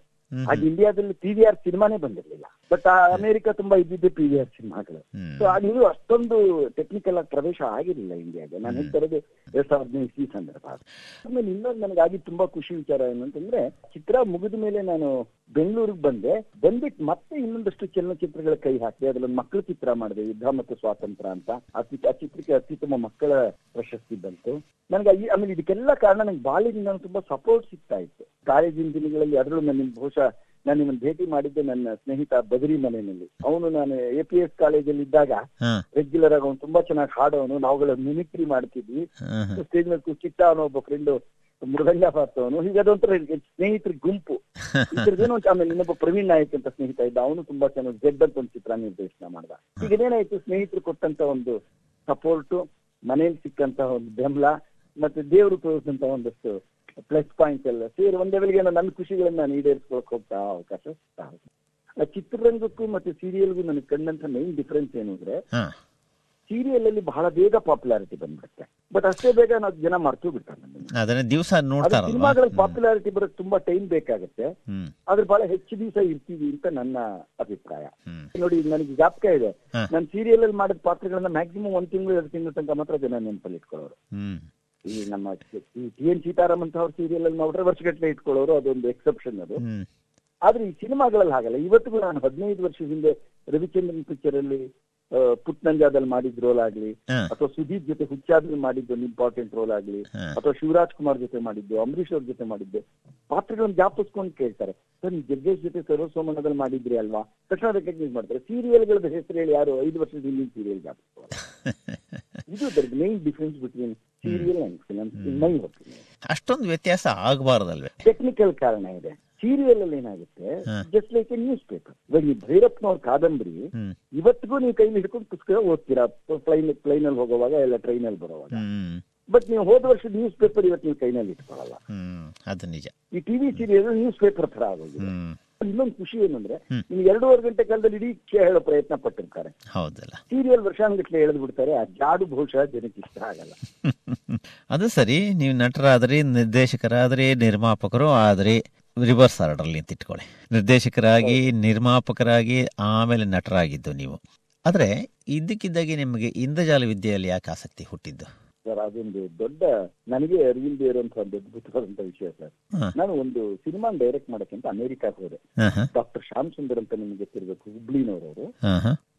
ಆಗ ಇಂಡಿಯಾದಲ್ಲಿ ಪಿ ವಿ ಆರ್ ಸಿನಿಮಾನೇ ಬಂದಿರಲಿಲ್ಲ. ಬಟ್ ಆ ಅಮೆರಿಕ ತುಂಬಾ ಇದ್ದಿದ್ದು ಪಿ ವಿ ಆರ್ ಸಿನಿಮಾಗಳು. ಸೊ ಇದು ಅಷ್ಟೊಂದು ಟೆಕ್ನಿಕಲ್ ಆಗಿ ಪ್ರವೇಶ ಆಗಿರಲಿಲ್ಲ ಇಂಡಿಯಾಗೆ ನಾನು ಹೇಳ್ತಾ ಇರೋದು ಎರಡ್ ಸಾವಿರದ ಹದಿನೈದು ಈ ಸಂದರ್ಭ. ಆಮೇಲೆ ಇನ್ನೊಂದು ನನಗಾಗಿ ತುಂಬಾ ಖುಷಿ ವಿಚಾರ ಏನಂತಂದ್ರೆ ಅಂತಂದ್ರೆ ಚಿತ್ರ ಮುಗಿದ ಮೇಲೆ ನಾನು ಬೆಂಗಳೂರಿಗೆ ಬಂದೆ. ಬಂದ್ಬಿಟ್ಟು ಮತ್ತೆ ಇನ್ನೊಂದಷ್ಟು ಚಲನಚಿತ್ರಗಳ ಕೈ ಹಾಕಿ ಅದ್ರಲ್ಲಿ ಮಕ್ಕಳ ಚಿತ್ರ ಮಾಡಿದೆ ಯುದ್ಧ ಮತ್ತು ಸ್ವಾತಂತ್ರ್ಯ ಅಂತ. ಆ ಚಿತ್ರ- ಆ ಚಿತ್ರಕ್ಕೆ ಅತ್ಯುತ್ತಮ ಮಕ್ಕಳ ಪ್ರಶಸ್ತಿ ಬಂತು. ನನಗೆ ಆಮೇಲೆ ಇದಕ್ಕೆಲ್ಲ ಕಾರಣ ನಂಗೆ ಬಾಲ್ಯದಿಂದ ನನಗೆ ತುಂಬಾ ಸಪೋರ್ಟ್ ಸಿಗ್ತಾ ಇತ್ತು. ಕಾಲೇಜಿನ ದಿನಗಳಲ್ಲಿ ಅದರಲ್ಲೂ ನಾನು ನಿಮ್ ನಾನು ನಿಮ್ಮನ್ನು ಭೇಟಿ ಮಾಡಿದ್ದೆ ನನ್ನ ಸ್ನೇಹಿತ ಬದರಿ ಮನೆಯಲ್ಲಿ. ಅವನು ನಾನು ಎ ಪಿ ಎಸ್ ಕಾಲೇಜಲ್ಲಿ ಇದ್ದಾಗ ರೆಗ್ಯುಲರ್ ಆಗಿ ಅವನು ತುಂಬಾ ಚೆನ್ನಾಗಿ ಹಾಡೋನು ನಾವುಗಳ ಮಿಮಿಕ್ರಿ ಮಾಡ್ತಿದ್ವಿ. ಸ್ಟೇಜ್ ಮೇಲೆ ಚಿಟ್ಟ ಅನ್ನೋ ಒಬ್ಬ ಫ್ರೆಂಡ್ ಮೃದಂಗ ಪಾತ್ರವನು ಹೀಗೆ ಅದೊಂಥರ ಸ್ನೇಹಿತರ ಗುಂಪು. ಇದ್ರದ್ದೇನೋ ಆಮೇಲೆ ಇನ್ನೊಬ್ಬ ಪ್ರವೀಣ್ ನಾಯಕ್ ಅಂತ ಸ್ನೇಹಿತ ಇದ್ದ ಅವನು ತುಂಬಾ ಚೆನ್ನಾಗಿ ಜಡ್ ಅಂತ ಒಂದು ಚಿತ್ರ ನಿರ್ದೇಶನ ಮಾಡ್ದ. ಈಗ ಏನಾಯ್ತು ಸ್ನೇಹಿತರು ಕೊಟ್ಟಂತ ಒಂದು ಸಪೋರ್ಟು ಮನೇಲಿ ಸಿಕ್ಕಂತ ಒಂದು ಬೆಂಬಲ ಮತ್ತೆ ದೇವರು ತೋರಿಸಿದಂತ ಒಂದಷ್ಟು ಪ್ಲಸ್ ಪಾಯಿಂಟ್ಸ್ ಎಲ್ಲ. ಸೇರಿ ಒಂದೇ ವೇಳೆಗೆ ನನ್ನ ಖುಷಿಗಳನ್ನ ನಾನು ಈಡೇರಿಸ್ಕೊಳಕ್ ಹೋಗ್ತಾ ಅವಕಾಶ ಸಿಗ್ತಾ ಆ ಚಿತ್ರರಂಗಕ್ಕೂ ಮತ್ತೆ ಸೀರಿಯಲ್ಗೂ ನನಗೆ ಕಂಡಂತ ಮೈನ್ ಡಿಫ್ರೆನ್ಸ್ ಏನು ಅಂದ್ರೆ ಸೀರಿಯಲ್ ಅಲ್ಲಿ ಬಹಳ ಬೇಗ ಪಾಪ್ಯುಲಾರಿಟಿ ಬಂದ್ಬಿಡುತ್ತೆ. ಬಟ್ ಅಷ್ಟೇ ಬೇಗ ನಾವು ಜನ ಮರ್ತು ಬಿಡ್ತಾರೆ ದಿವಸ ಸಿನಿಮಾಗಳಲ್ಲಿ ಪಾಪ್ಯುಲಾರಿಟಿ ಬರೋಕ್ ತುಂಬಾ ಟೈಮ್ ಬೇಕಾಗುತ್ತೆ. ಆದ್ರೆ ಬಹಳ ಹೆಚ್ಚು ದಿವಸ ಇರ್ತೀವಿ ಅಂತ ನನ್ನ ಅಭಿಪ್ರಾಯ. ನೋಡಿ ನನಗೆ ಜ್ಞಾಪಕ ಇದೆ. ನಾನು ಸೀರಿಯಲ್ ಅಲ್ಲಿ ಮಾಡಿದ ಪಾತ್ರಗಳನ್ನ ಮ್ಯಾಕ್ಸಿಮಮ್ ಒಂದ್ ತಿಂಗಳು ಎರಡು ತಿಂಗಳ ತನಕ ಮಾತ್ರ ಜನ ನೆನಪಲ್ಲಿ ಇಟ್ಕೊಳ್ಳೋರು. ಈ ನಮ್ಮ ಟಿ ಎನ್ ಸೀತಾರಾಮ್ ಅಂತ ಅವ್ರ ಸೀರಿಯಲ್ ಅಲ್ಲಿ ನೋಡ್ರೆ ವರ್ಷಗಟ್ಟಲೆ ಇಟ್ಕೊಳ್ಳೋರು ಅದೊಂದು ಎಕ್ಸೆಪ್ಷನ್ ಅದು. ಆದ್ರೆ ಈ ಸಿನಿಮಾಗಳಲ್ಲಿ ಹಾಗಲ್ಲ. ಇವತ್ತಿಗೂ ನಾನು ಹದಿನೈದು ವರ್ಷ ಹಿಂದೆ ರವಿಚಂದ್ರನ್ ಪಿಕ್ಚರ್ ಅಲ್ಲಿ ಪುಟ್ನಂಜಾದಲ್ಲಿ ಮಾಡಿದ ರೋಲ್ ಆಗ್ಲಿ ಅಥವಾ ಸುದೀಪ್ ಜೊತೆ ಹುಚ್ಚಾದಲ್ಲಿ ಮಾಡಿದ್ದು ಒಂದು ಇಂಪಾರ್ಟೆಂಟ್ ರೋಲ್ ಆಗ್ಲಿ ಅಥವಾ ಶಿವರಾಜ್ ಕುಮಾರ್ ಜೊತೆ ಮಾಡಿದ್ದು ಅಂಬರೀಶ್ ಅವ್ರ ಜೊತೆ ಮಾಡಿದ್ದು ಪಾತ್ರಗಳನ್ನ ಜ್ಞಾಪಿಸ್ಕೊಂಡು ಕೇಳ್ತಾರೆ. ಸರ್ ನೀವು ಜಗ್ಗೇಶ್ ಜೊತೆ ಸರ್ವಸೋಮನದಲ್ಲಿ ಮಾಡಿದ್ರಿ ಅಲ್ವಾ? ತಕ್ಷಣ ರೆಕಗ್ನೈಸ್ ಮಾಡ್ತಾರೆ. ಸೀರಿಯಲ್ಗಳ ಹೆಸರು ಹೇಳಿ ಯಾರು? ಐದು ವರ್ಷದ ಹಿಂದಿನ ಸೀರಿಯಲ್ ಇದು their main difference between serial and film in my ಅಷ್ಟೊಂದು ವ್ಯತ್ಯಾಸ ಆಗಬಾರ್ದಲ್ವೇ? ಟೆಕ್ನಿಕಲ್ ಕಾರಣ ಇದೆ. ಸೀರಿಯಲ್ ಅಲ್ಲಿ ಏನಾಗುತ್ತೆ. Just like a newspaper ಇವಾಗ ಈ ಭೈರಪ್ಪನವ್ರ ಕಾದಂಬರಿ ಇವತ್ತಿಗೂ ನೀವು ಕೈಲಿ ಹಿಡ್ಕೊಂಡು ಪುಸ್ತಕ ಓದ್ತೀರಾ? ಪ್ಲೈನ್ ಪ್ಲೈನ್ ಅಲ್ಲಿ ಹೋಗುವಾಗ ಇಲ್ಲ ಟ್ರೈನ್ ಅಲ್ಲಿ ಬರುವಾಗ ಬಟ್ ನೀವು ಹೋದ ವರ್ಷದ ನ್ಯೂಸ್ ಪೇಪರ್ ಇವತ್ತು ನೀವು ಕೈನಲ್ಲಿ ಇಟ್ಕೊಳ್ಳಲ್ಲ. ಅದು ನಿಜ. ಈ ಟಿವಿ ಸೀರಿಯಲ್ ನ್ಯೂಸ್ ಪೇಪರ್ ತರ ಆಗೋದು ಇನ್ನೊಂದು ಖುಷಿ ಏನಂದ್ರೆ. ನೀವು ಎರಡೂವರೆ ಗಂಟೆ ಕಾಲದಲ್ಲಿ ಇಡೀ ಕೇ ಹೇಳೋ ಪ್ರಯತ್ನ ಪಟ್ಟಿರ್ತಾರೆ. ಹೌದಲ್ಲ. ಸೀರಿಯಲ್ ವರ್ಷಾನುಗಟ್ಲೆ ಎಳೆದು ಬಿಡ್ತಾರೆ ಆ ಜಾಡು ಬಹುಶಃ ಜನಕ್ಕೆ ಇಷ್ಟ ಆಗಲ್ಲ. ಅದು ಸರಿ ನೀವು ನಟರಾದ್ರಿ ನಿರ್ದೇಶಕರಾದ್ರಿ ನಿರ್ಮಾಪಕರು ಆದ್ರಿ. ರಿವರ್ಸ್ ಆರ್ಡರ್ಲಿ ಅಂತ ಇಟ್ಕೊಳ್ಳಿ. ನಿರ್ದೇಶಕರಾಗಿ ನಿರ್ಮಾಪಕರಾಗಿ ಆಮೇಲೆ ನಟರಾಗಿದ್ದು ನೀವು. ಆದ್ರೆ ಇದ್ದಕ್ಕಿದ್ದಾಗೆ ನಿಮಗೆ ಇಂದ್ರಜಾಲ ವಿದ್ಯೆಯಲ್ಲಿ ಯಾಕೆ ಆಸಕ್ತಿ ಹುಟ್ಟಿದ್ದು? ಸರ್ ಅದೊಂದು ದೊಡ್ಡ ನನಗೆ ಅರಿವಿಲ್ದೇ ಇರುವಂತಹ ಒಂದು ವಿಷಯ ಸರ್. ನಾನು ಒಂದು ಸಿನಿಮಾ ಡೈರೆಕ್ಟ್ ಮಾಡಕ್ಕೆ ಅಂತ ಅಮೆರಿಕಾಗೆ ಹೋದೆ. ಡಾಕ್ಟರ್ ಶ್ಯಾಮ್ ಸುಂದರ್ ಅಂತ ನಿಮ್ಗೆ ಗೊತ್ತಿರಬೇಕು ಹುಬ್ಳಿನವರು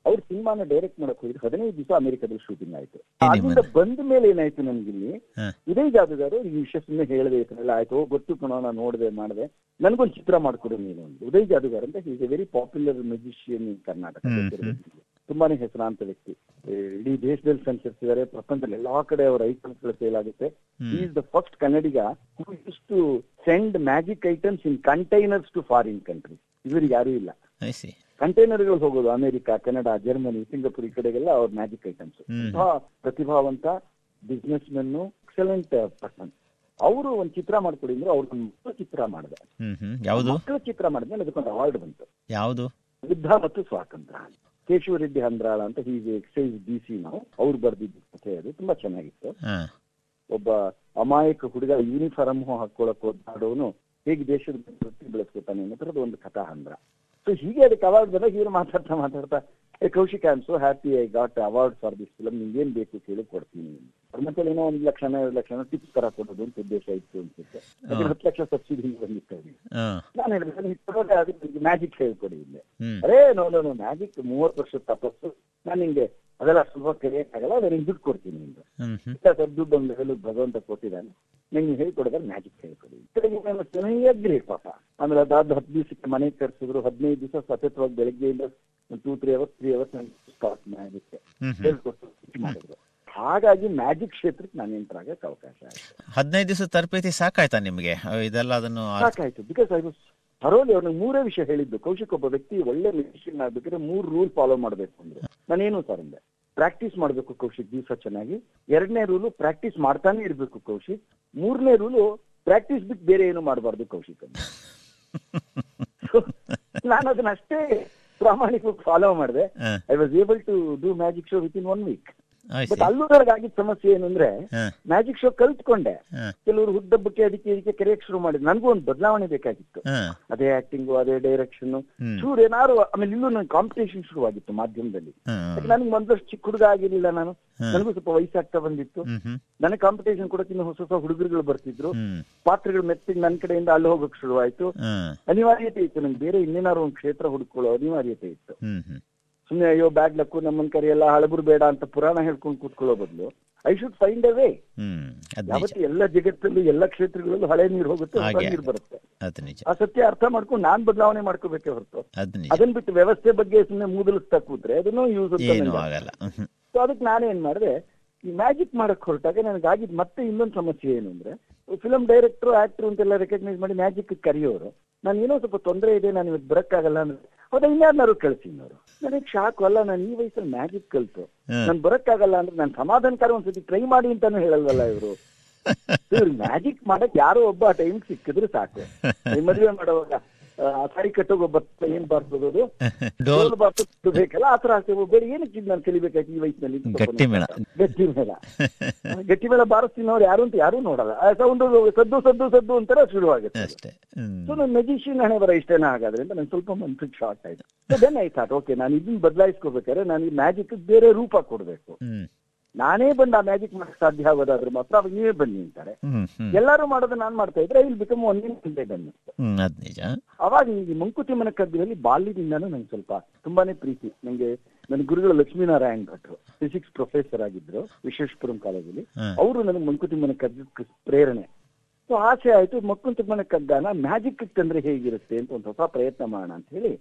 ಅವ್ರ ಸಿನಿಮಾನ ಡೈರೆಕ್ಟ್ ಮಾಡಕ್ ಹೋಗಿದ್ರು. ಹದಿನೈದು ದಿವಸ ಅಮೆರಿಕದಲ್ಲಿ ಶೂಟಿಂಗ್ ಆಯ್ತು. ಅದರಿಂದ ಬಂದ ಮೇಲೆ ಏನಾಯ್ತು ನನ್ಗಿಲ್ಲಿ ಇಲ್ಲಿ? ಉದಯ್ ಜಾದಗಾರು ಈ ವಿಷಯ ಸುಮ್ಮನೆ ಹೇಳದೆ ಎಲ್ಲ ಆಯ್ತು ಗೊತ್ತು ಕಣೋ ನಾನು ನೋಡಿದೆ ಮಾಡಿದೆ. ನನ್ಗೊಂದು ಚಿತ್ರ ಮಾಡ್ಕೊಡು ನೀನು ಒಂದು. ಉದಯ್ ಜಾದಗಾರ್ ಅಂತ is a very popular musician in Karnataka. ತುಂಬಾನೇ ಹೆಸರಾಂತ ವ್ಯಕ್ತಿ. ಇಡೀ ದೇಶದಲ್ಲಿ ಸಂಚರಿಸಿದ್ದಾರೆ. ಪ್ರಪಂಚದಲ್ಲಿ ಎಲ್ಲಾ ಕಡೆ ಅವರ ಐಟಮ್ಸ್ ಸೇಲ್ ಆಗುತ್ತೆ. Is the first Kannadiga who use to send magic items in containers to foreign country ಇವರಿಗೆ ಯಾರು ಇಲ್ಲ. ಕಂಟೈನರ್ಗಳು ಹೋಗೋದು ಅಮೆರಿಕ ಕೆನಡಾ ಜರ್ಮನಿ ಸಿಂಗಾಪುರ್ ಈ ಕಡೆಗೆಲ್ಲ ಅವ್ರ ಮ್ಯಾಜಿಕ್ ಐಟಮ್ಸ್ ಪ್ರತಿಭಾವಂತ ಬಿಸ್ನೆಸ್ ಮೆನ್ ಎಕ್ಸಲೆಂಟ್ ಪರ್ಸನ್ ಅವರು ಒಂದು ಚಿತ್ರ ಮಾಡ್ಕೊಡಿ ಅಂದ್ರೆ ಅವ್ರ ಮಕ್ಕಳ ಚಿತ್ರ ಮಾಡಿದೆ. ಮಕ್ಕಳ ಚಿತ್ರ ಮಾಡಿದ್ಮೇಲೆ ಅದಕ್ಕೊಂದು ಅವಾರ್ಡ್ ಬಂತು. ಯಾವುದು? ಯುದ್ಧ ಮತ್ತು ಸ್ವಾತಂತ್ರ್ಯ. ಕೇಶವ ರೆಡ್ಡಿ ಹಂದ್ರಾಳ ಅಂತ ಹೀಗೆ ಎಕ್ಸೈಸ್ ಡಿ ಸಿ ನಾವು ಅವ್ರು ಬರ್ದಿದ್ದು ಕಥೆ ಅದು. ತುಂಬಾ ಚೆನ್ನಾಗಿತ್ತು. ಒಬ್ಬ ಅಮಾಯಕ ಹುಡುಗ ಯೂನಿಫಾರ್ಮ್ ಹಾಕೊಳಕ್ ಹೋದಾಡೋನು ಹೇಗೆ ದೇಶದ ಬೆಳೆಸ್ಕೊತಾನೆ ಅನ್ನೋ ಒಂದು ಕಥಾ ಹಂದ್ರ ಸೊ ಹೀಗೆ ಅದಕ್ಕೆ ಅವಾರ್ಡ್ ಬಂದಾಗ ಇವ್ರು ಮಾತಾಡ್ತಾ ಮಾತಾಡ್ತಾ ಏ Kaushik I am so happy I got award for this film ನಿಮ್ಗೆ ಏನ್ ಬೇಕು ಕೇಳಿ ಕೊಡ್ತೀನಿ ಅವ್ರ ಮತ್ತೆ ಏನೋ ಒಂದು ಲಕ್ಷ ಎರಡು ಲಕ್ಷ ಟಿಪ್ಸ್ ತರ ಕೊಡೋದು ಅಂತ ಉದ್ದೇಶ ಇತ್ತು ಅನ್ಸುತ್ತೆ. ಹತ್ತು ಲಕ್ಷ ಸಬ್ಸಿಡಿ ಬಂದಿತ್ತು ಅವ್ರಿಗೆ. ಹಾ. ನಾನು ಹೇಳಿದ್ರೆ ನನಗೆ ಕೊಡೋದೇ ಅದಕ್ಕೆ ಮ್ಯಾಜಿಕ್ ಹೇಳ್ಕೊಡಿ ಇಲ್ಲೇ ಅರೇ ನೋ ನೋ ನೋ ಮ್ಯಾಜಿಕ್ ಮೂವತ್ತು ವರ್ಷದ ತಪಸ್ಸು. ನಾನು ನಿಂಗೆ ಅದೆಲ್ಲ ಸ್ವಲ್ಪ ಕ್ರಿಯೇಟ್ ಆಗಲ್ಲ ನಿಂಗೆ ದುಡ್ಡು ಕೊಡ್ತೀನಿ ನಿಮ್ಗೆ. ಇಂಥ ದೊಡ್ಡ ದುಡ್ಡು ಒಂದು ಲೆವೆಲ್ ಭಗವಂತ ಕೊಟ್ಟಿದ್ದಾನೆ. ನಂಗೆ ಹೇಳ್ಕೊಡಿದ್ರೆ ಮ್ಯಾಜಿಕ್ ಹೇಳ್ಕೊಡಿ. ಕಡೆಗೆ ನಾನು ಚೆನ್ನಾಗಿ ಪಾಪ. ಅಂದ್ರೆ ಅದಾದ ಹತ್ತು ದಿವಸಕ್ಕೆ ಮನೆ ಕರ್ಸಿದ್ರು ಹದಿನೈದು ದಿವಸ ಸತತವಾಗಿ ಬೆಳಗ್ಗೆಯಿಂದ two three hours three hours start magic hmm hmm. ಹೇಳ್ಕೊಟ್ಟು ಮಾಡಿದ್ರು. ಹಾಗಾಗಿ ಮ್ಯಾಜಿಕ್ ಕ್ಷೇತ್ರಕ್ಕೆ ನಾನು ಎಂಟರ್ ಆಗಕ್ಕೆ ಅವಕಾಶ ಆಯ್ತು. ಹದಿನೈದು ದಿವಸ ತರಬೇತಿ ಸಾಕಾಯ್ತಾ ನಿಮಗೆ? ಇದೆಲ್ಲ ಅದನ್ನು ಸಾಕಾಯ್ತು. ಬಿಕಾಸ್ ಐ ವಾಸ್ ಥರೋಲಿ ಅವ್ರನ್ನ ಮೂರೇ ವಿಷಯ ಹೇಳಿದ್ದು. ಕೌಶಿಕ್ ಒಬ್ಬ ವ್ಯಕ್ತಿ ಒಳ್ಳೆ ಮ್ಯೂಸಿಷಿಯನ್ ಆಗ್ಬೇಕಾದ್ರೆ ಮೂರು ರೂಲ್ ಫಾಲೋ ಮಾಡಬೇಕು ಅಂದ್ರೆ ನಾನೇನು ಸರ್ ಅಂದೆ ಪ್ರಾಕ್ಟೀಸ್ ಮಾಡಬೇಕು ಕೌಶಿಕ್ ದಿವಸ ಚೆನ್ನಾಗಿ. ಎರಡನೇ ರೂಲು ಪ್ರಾಕ್ಟೀಸ್ ಮಾಡ್ತಾನೆ ಇರಬೇಕು ಕೌಶಿಕ್. ಮೂರನೇ ರೂಲು ಪ್ರಾಕ್ಟೀಸ್ ಬಿಟ್ಟು ಬೇರೆ ಏನು ಮಾಡಬಾರ್ದು ಕೌಶಿಕ್ ಅಂತ ನಾನು ಅದನ್ನ ಅಷ್ಟೇ ಪ್ರಾಮಾಣಿಕವಾಗಿ ಫಾಲೋ ಮಾಡಿದೆ. I was able to do magic show within one week but see. ಆಗಿದ್ದ ಸಮಸ್ಯೆ ಏನಂದ್ರೆ ಮ್ಯಾಜಿಕ್ ಶೋ ಕಲ್ತ್ಕೊಂಡೆ. ಕೆಲವರು ಹುದ್ದಬ್ಬಕ್ಕೆ ಅದಕ್ಕೆ ಇದಕ್ಕೆ ಕರೆಯಕ್ ಶುರು ಮಾಡಿದ್ರು. ನನಗೂ ಒಂದು ಬದಲಾವಣೆ ಬೇಕಾಗಿತ್ತು. ಅದೇ ಆಕ್ಟಿಂಗು ಅದೇ ಡೈರೆಕ್ಷನ್ ಶೂರ್ ಚೂರು ಏನಾರು ಆಮೇಲೆ ಇಲ್ಲೂ ನನ್ ಕಾಂಪಿಟೇಷನ್ ಶುರುವಾಗಿತ್ತು ಮಾಧ್ಯಮದಲ್ಲಿ. ನನಗೆ ಮೊದಲಷ್ಟು ಚಿಕ್ಕ ಹುಡುಗ ಆಗಿರ್ಲಿಲ್ಲ ನಾನು. ನನಗೂ ಸ್ವಲ್ಪ ವಯಸ್ಸಾಗ್ತಾ ಬಂದಿತ್ತು. ನನಗೆ ಕಾಂಪಿಟೇಷನ್ ಕೂಡ ಇನ್ನು ಹೊಸ ಹೊಸ ಹುಡುಗರುಗಳು ಬರ್ತಿದ್ರು. ಪಾತ್ರಗಳು ಮೆತ್ತಿಗೆ ನನ್ನ ಕಡೆಯಿಂದ ಅಲ್ಲಿ ಹೋಗಕ್ ಶುರುವಾಯ್ತು. ಅನಿವಾರ್ಯತೆ ಇತ್ತು. ನಂಗೆ ಬೇರೆ ಇನ್ನೇನಾರು ಒಂದು ಕ್ಷೇತ್ರ ಹುಡುಕೊಳ್ಳೋ ಅನಿವಾರ್ಯತೆ ಇತ್ತು. ಸುಮ್ಮನೆ ಅಯ್ಯೋ ಬ್ಯಾಡ್ ಲಕ್ಕು ನಮ್ಮನ್ ಕರೆಯಲ್ಲ ಹಳಬರು ಬೇಡ ಅಂತ ಪುರಾಣ ಹೇಳ್ಕೊಂಡು ಕೂತ್ಕೊಳ್ಳೋ ಬದಲು I should find a way ಯಾವತ್ತು ಎಲ್ಲ ಜಗತ್ತಲ್ಲೂ ಎಲ್ಲ ಕ್ಷೇತ್ರಗಳಲ್ಲೂ ಹಳೆ ನೀರು ಹೋಗುತ್ತೆ ಹೊಸ ನೀರು ಬರುತ್ತೆ. ಆ ಸತ್ಯ ಅರ್ಥ ಮಾಡ್ಕೊಂಡು ನಾನ್ ಬದಲಾವಣೆ ಮಾಡ್ಕೋಬೇಕೆ ಹೊರತು. ಅದನ್ನ ಬಿಟ್ಟು ವ್ಯವಸ್ಥೆ ಬಗ್ಗೆ ಸುಮ್ಮನೆ ಮೂದಲಿಸ್ತಾ ಕೂತ್ರೆ ಅದನ್ನು ಯೂಸ್ ಸೊ ಅದಕ್ಕೆ ನಾನೇನ್ ಮಾಡಿದೆ ಈ ಮ್ಯಾಜಿಕ್ ಮಾಡಕ್ ಹೊರಟಾಗ ನನಗಾಗಿದ್ ಮತ್ತೆ ಇನ್ನೊಂದು ಸಮಸ್ಯೆ ಏನು ಅಂದ್ರೆ ಫಿಲಂ ಡೈರೆಕ್ಟರ್ ಆಕ್ಟರ್ ಅಂತೆಲ್ಲ ರೆಕಗ್ನೈಸ್ ಮಾಡಿ ಮ್ಯಾಜಿಕ್ ಕರೆಯೋರು. ನಾನು ಏನೋ ಸ್ವಲ್ಪ ತೊಂದರೆ ಇದೆ ನಾನು ಇವತ್ತು ಬರಕ್ಕಾಗಲ್ಲ ಅಂದ್ರೆ ಹೌದಾ? ಇನ್ಯಾರನ್ನಾರು ಕಳ್ಸಿನವರು ನನಗೆ ಶಾಕ್ ಅಲ್ಲ ನಾನು ಈ ವಯಸ್ಸಲ್ಲಿ ಮ್ಯಾಜಿಕ್ ಕಲ್ತು. ನಾನು ಬರಕ್ಕಾಗಲ್ಲ ಅಂದ್ರೆ ನಾನು ಸಮಾಧಾನಕಾರ ಒಂದ್ಸತಿ ಟ್ರೈ ಮಾಡಿ ಅಂತಾನು ಹೇಳಲ್ವಲ್ಲ ಇವರು. ಇವ್ರು ಮ್ಯಾಜಿಕ್ ಮಾಡಕ್ ಯಾರೋ ಒಬ್ಬ ಆ ಟೈಮ್ ಸಿಕ್ಕಿದ್ರೆ ಸಾಕು. ಮದುವೆ ಮಾಡುವಾಗ. ಸಾರಿ ಕಟ್ಟೋಗ ಬರ್ತಾ ಏನ್ ಬರ್ತದ ಅದು ಡೋಲ್ ಬರ್ತದೆ ಬೇಕಲ್ಲ ಆ ತರ ಆಗ್ತೇವೆ ಬೇರೆ ಏನಕ್ಕೆ ನಾನು ಕಲಿಬೇಕಾಯ್ತು ಈ ವಯಸ್ಸಿನಲ್ಲಿ ಗಟ್ಟಿ ಮೇಳ. ಗಟ್ಟಿ ಮೇಳ. ಗಟ್ಟಿ ಮೇಳ ಬಾರಿಸ್ತಿನವ್ರು ಯಾರು ಅಂತ ಯಾರು ನೋಡಲ್ಲ. ಸೌಂಡ್ ಸದ್ದು ಸದ್ದು ಸದ್ದು ಅಂತಾರೆ ಶುರುವಾಗುತ್ತೆ ಅಷ್ಟೇ. ಸೊ ನನ್ನ ಮೆಜಿಷಿಯನ್ ಹಣೆ ಬರ ಇಷ್ಟೇನ ಹಾಗಾದ್ರೆ ಅಂತ ನಂಗೆ ಸ್ವಲ್ಪ ಮನ್ಸಿಗೆ ಶಾರ್ಟ್ ಆಯ್ತು. ದೆನ್ ಐ ಥಾಟ್ ಓಕೆ ನಾನು ಇದನ್ನ ಬದಲಾಯಿಸ್ಕೋಬೇಕಾದ್ರೆ ನಾನು ಈ ಮ್ಯಾಜಿಕ್ ಬೇರೆ ರೂಪ ಕೊಡ್ಬೇಕು. ನಾನೇ ಬಂದು ಆ ಮ್ಯಾಜಿಕ್ ಮಾಡಕ್ ಸಾಧ್ಯ ಆಗೋದಾದ್ರೆ ಮಾತ್ರ ಅವಾಗ ನೀವೇ ಬನ್ನಿ ಅಂತಾರೆ. ಎಲ್ಲರೂ ಮಾಡೋದು ನಾನ್ ಮಾಡ್ತಾ ಇದ್ರೆ ಇಲ್ಲಿ ಬಿಕಮ್ ಒನ್ ನಿಜ. ಅವಾಗ ಈ ಮಂಕುತಿಮ್ಮನ ಕದ್ದಿನಲ್ಲಿ ಬಾಲ್ಯದಿಂದಾನು ನಂಗೆ ಸ್ವಲ್ಪ ತುಂಬಾನೇ ಪ್ರೀತಿ. ನಂಗೆ ನನ್ನ ಗುರುಗಳು ಲಕ್ಷ್ಮೀನಾರಾಯಣ್ ಭಟ್ರು ಫಿಸಿಕ್ಸ್ ಪ್ರೊಫೆಸರ್ ಆಗಿದ್ರು ವಿಶ್ವೇಶ್ವರಂ ಕಾಲೇಜಲ್ಲಿ. ಅವರು ನನಗೆ ಮಂಕುತಿಮ್ಮನ ಕದ್ದ ಪ್ರೇರಣೆ. ಸೊ ಆಸೆ ಆಯ್ತು ಮಂಕುತಿಮ್ಮನ ಕಗ್ಗನ ಮ್ಯಾಜಿಕ್ ತಂದ್ರೆ ಹೇಗಿರುತ್ತೆ ಅಂತ ಒಂದು ಹೊಸ ಪ್ರಯತ್ನ ಮಾಡೋಣ ಅಂತ ಹೇಳಿ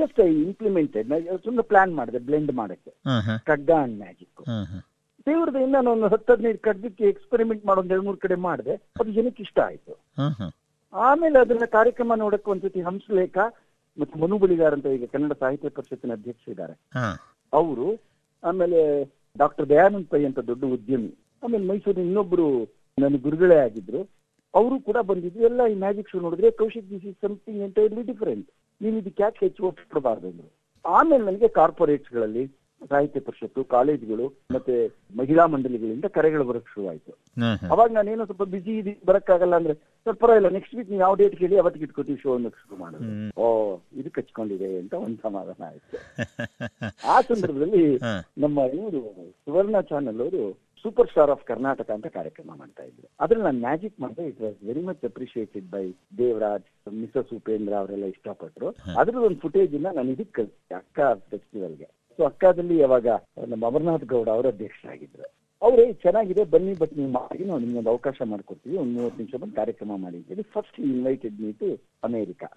ಜಸ್ಟ್ ಐ ಇಂಪ್ಲಿಮೆಂಟೆಡ್ ಸುಮ್ಮನೆ ಪ್ಲಾನ್ ಮಾಡಿದೆ ಬ್ಲೆಂಡ್ ಮಾಡಕ್ಕೆ. ಕಗ್ಗ ಅಂಡ್ ಮ್ಯಾಜಿಕ್ ದೇವ್ರದಿಂದ ನಾನು ಒಂದು ಹತ್ತು ಹದಿನೈದು ಕಡ್ದಿಕ್ಕೆ ಎಕ್ಸ್ಪೆರಿಮೆಂಟ್ ಮಾಡೋ ಒಂದ್ ಎರಡು ಮೂರು ಕಡೆ ಮಾಡಿದೆ. ಅದು ಜನಕ್ಕೆ ಇಷ್ಟ ಆಯ್ತು. ಆಮೇಲೆ ಅದನ್ನ ಕಾರ್ಯಕ್ರಮ ನೋಡಕ್ಕೆ ಒಂದ್ಸತಿ ಹಂಸಲೇಖ ಮತ್ತೆ ಮನು ಬಳಿಗಾರ್ ಅಂತ ಈಗ ಕನ್ನಡ ಸಾಹಿತ್ಯ ಪರಿಷತ್ತಿನ ಅಧ್ಯಕ್ಷ ಇದ್ದಾರೆ. ಅವರು ಆಮೇಲೆ ಡಾಕ್ಟರ್ ದಯಾನಂದ್ ಪೈ ಅಂತ ದೊಡ್ಡ ಉದ್ಯಮಿ ಆಮೇಲೆ ಮೈಸೂರಿನ ಇನ್ನೊಬ್ರು ನನ್ನ ಗುರುಗಳೇ ಆಗಿದ್ರು. ಅವರು ಕೂಡ ಬಂದಿದ್ರು. ಎಲ್ಲ ಈ ಮ್ಯಾಜಿಕ್ ಶೋ ನೋಡಿದ್ರೆ Kaushik this is something entirely different ನೀವು ಇದಕ್ಕೆ ಯಾಕೆ ಹೆಚ್ಚು ಒತ್ತು ಕೊಡಬಾರ್ದು ಆಮೇಲೆ ನನಗೆ ಕಾರ್ಪೊರೇಟ್ಸ್ಗಳಲ್ಲಿ ಸಾಹಿತ್ಯ ಪರಿಷತ್ತು ಕಾಲೇಜುಗಳು ಮತ್ತೆ ಮಹಿಳಾ ಮಂಡಳಿಗಳಿಂದ ಕರೆಗಳು ಬರಕ್ ಶುರುವಾಯಿತು. ಅವಾಗ ನಾನೇನು ಸ್ವಲ್ಪ ಬಿಸಿ ಇದೆ ಬರಕ್ಕಾಗಲ್ಲ ಅಂದ್ರೆ ಸ್ವಲ್ಪ ಪರವಾಗಿಲ್ಲ ನೆಕ್ಸ್ಟ್ ವೀಕ್ ನೀವು ಯಾವ ಡೇಟ್ ಕೇಳಿ ಅವತ್ತಿಗೆ ಇಟ್ಕೋತೀವಿ ಶೋ ಅನ್ನೋಕೆ ಶುರು ಮಾಡೋದು ಓ ಇದು ಕಚ್ಕೊಂಡಿದೆ ಅಂತ ಒಂದು ಸಮಾಧಾನ ಆಯ್ತು. ಆ ಸಂದರ್ಭದಲ್ಲಿ ನಮ್ಮ ಇವರು ಸುವರ್ಣ ಚಾನೆಲ್ ಅವರು ಸೂಪರ್ ಸ್ಟಾರ್ ಆಫ್ ಕರ್ನಾಟಕ ಅಂತ ಕಾರ್ಯಕ್ರಮ ಮಾಡ್ತಾ ಇದ್ರು. ಅದ್ರಲ್ಲಿ ನಾನು ಮ್ಯಾಜಿಕ್ ಮಾಡಿದೆ it was very much appreciated by Devaraj Mrs Upendra ಅವರೆಲ್ಲ ಇಷ್ಟಪಟ್ಟರು ಅದ್ರದ್ದು ಒಂದು ಫುಟೇಜ್ ನಾನು ಇದಕ್ಕೆ ಕಳಿಸಿದೆ ಅಕ್ಕ ಫೆಸ್ಟಿವಲ್ಗೆ ಸೊ ಅಕ್ಕದಲ್ಲಿ ಯಾವಾಗ ನಮ್ಮ ಅಮರನಾಥ್ ಗೌಡ ಅವರ ಅಧ್ಯಕ್ಷರಾಗಿದ್ರು. ಅವರೇ ಚೆನ್ನಾಗಿದೆ ಬನ್ನಿ ಬಟ್ ನೀವು ಮಾಡಿ ನಾವು ನಿಮ್ಗೊಂದು ಅವಕಾಶ ಮಾಡ್ಕೊಡ್ತೀವಿ ಒಂದ್ ಮೂವತ್ತು ನಿಮಿಷ ಬಂದು ಕಾರ್ಯಕ್ರಮ ಮಾಡಿ ಅಂತೇಳಿ first invited me to America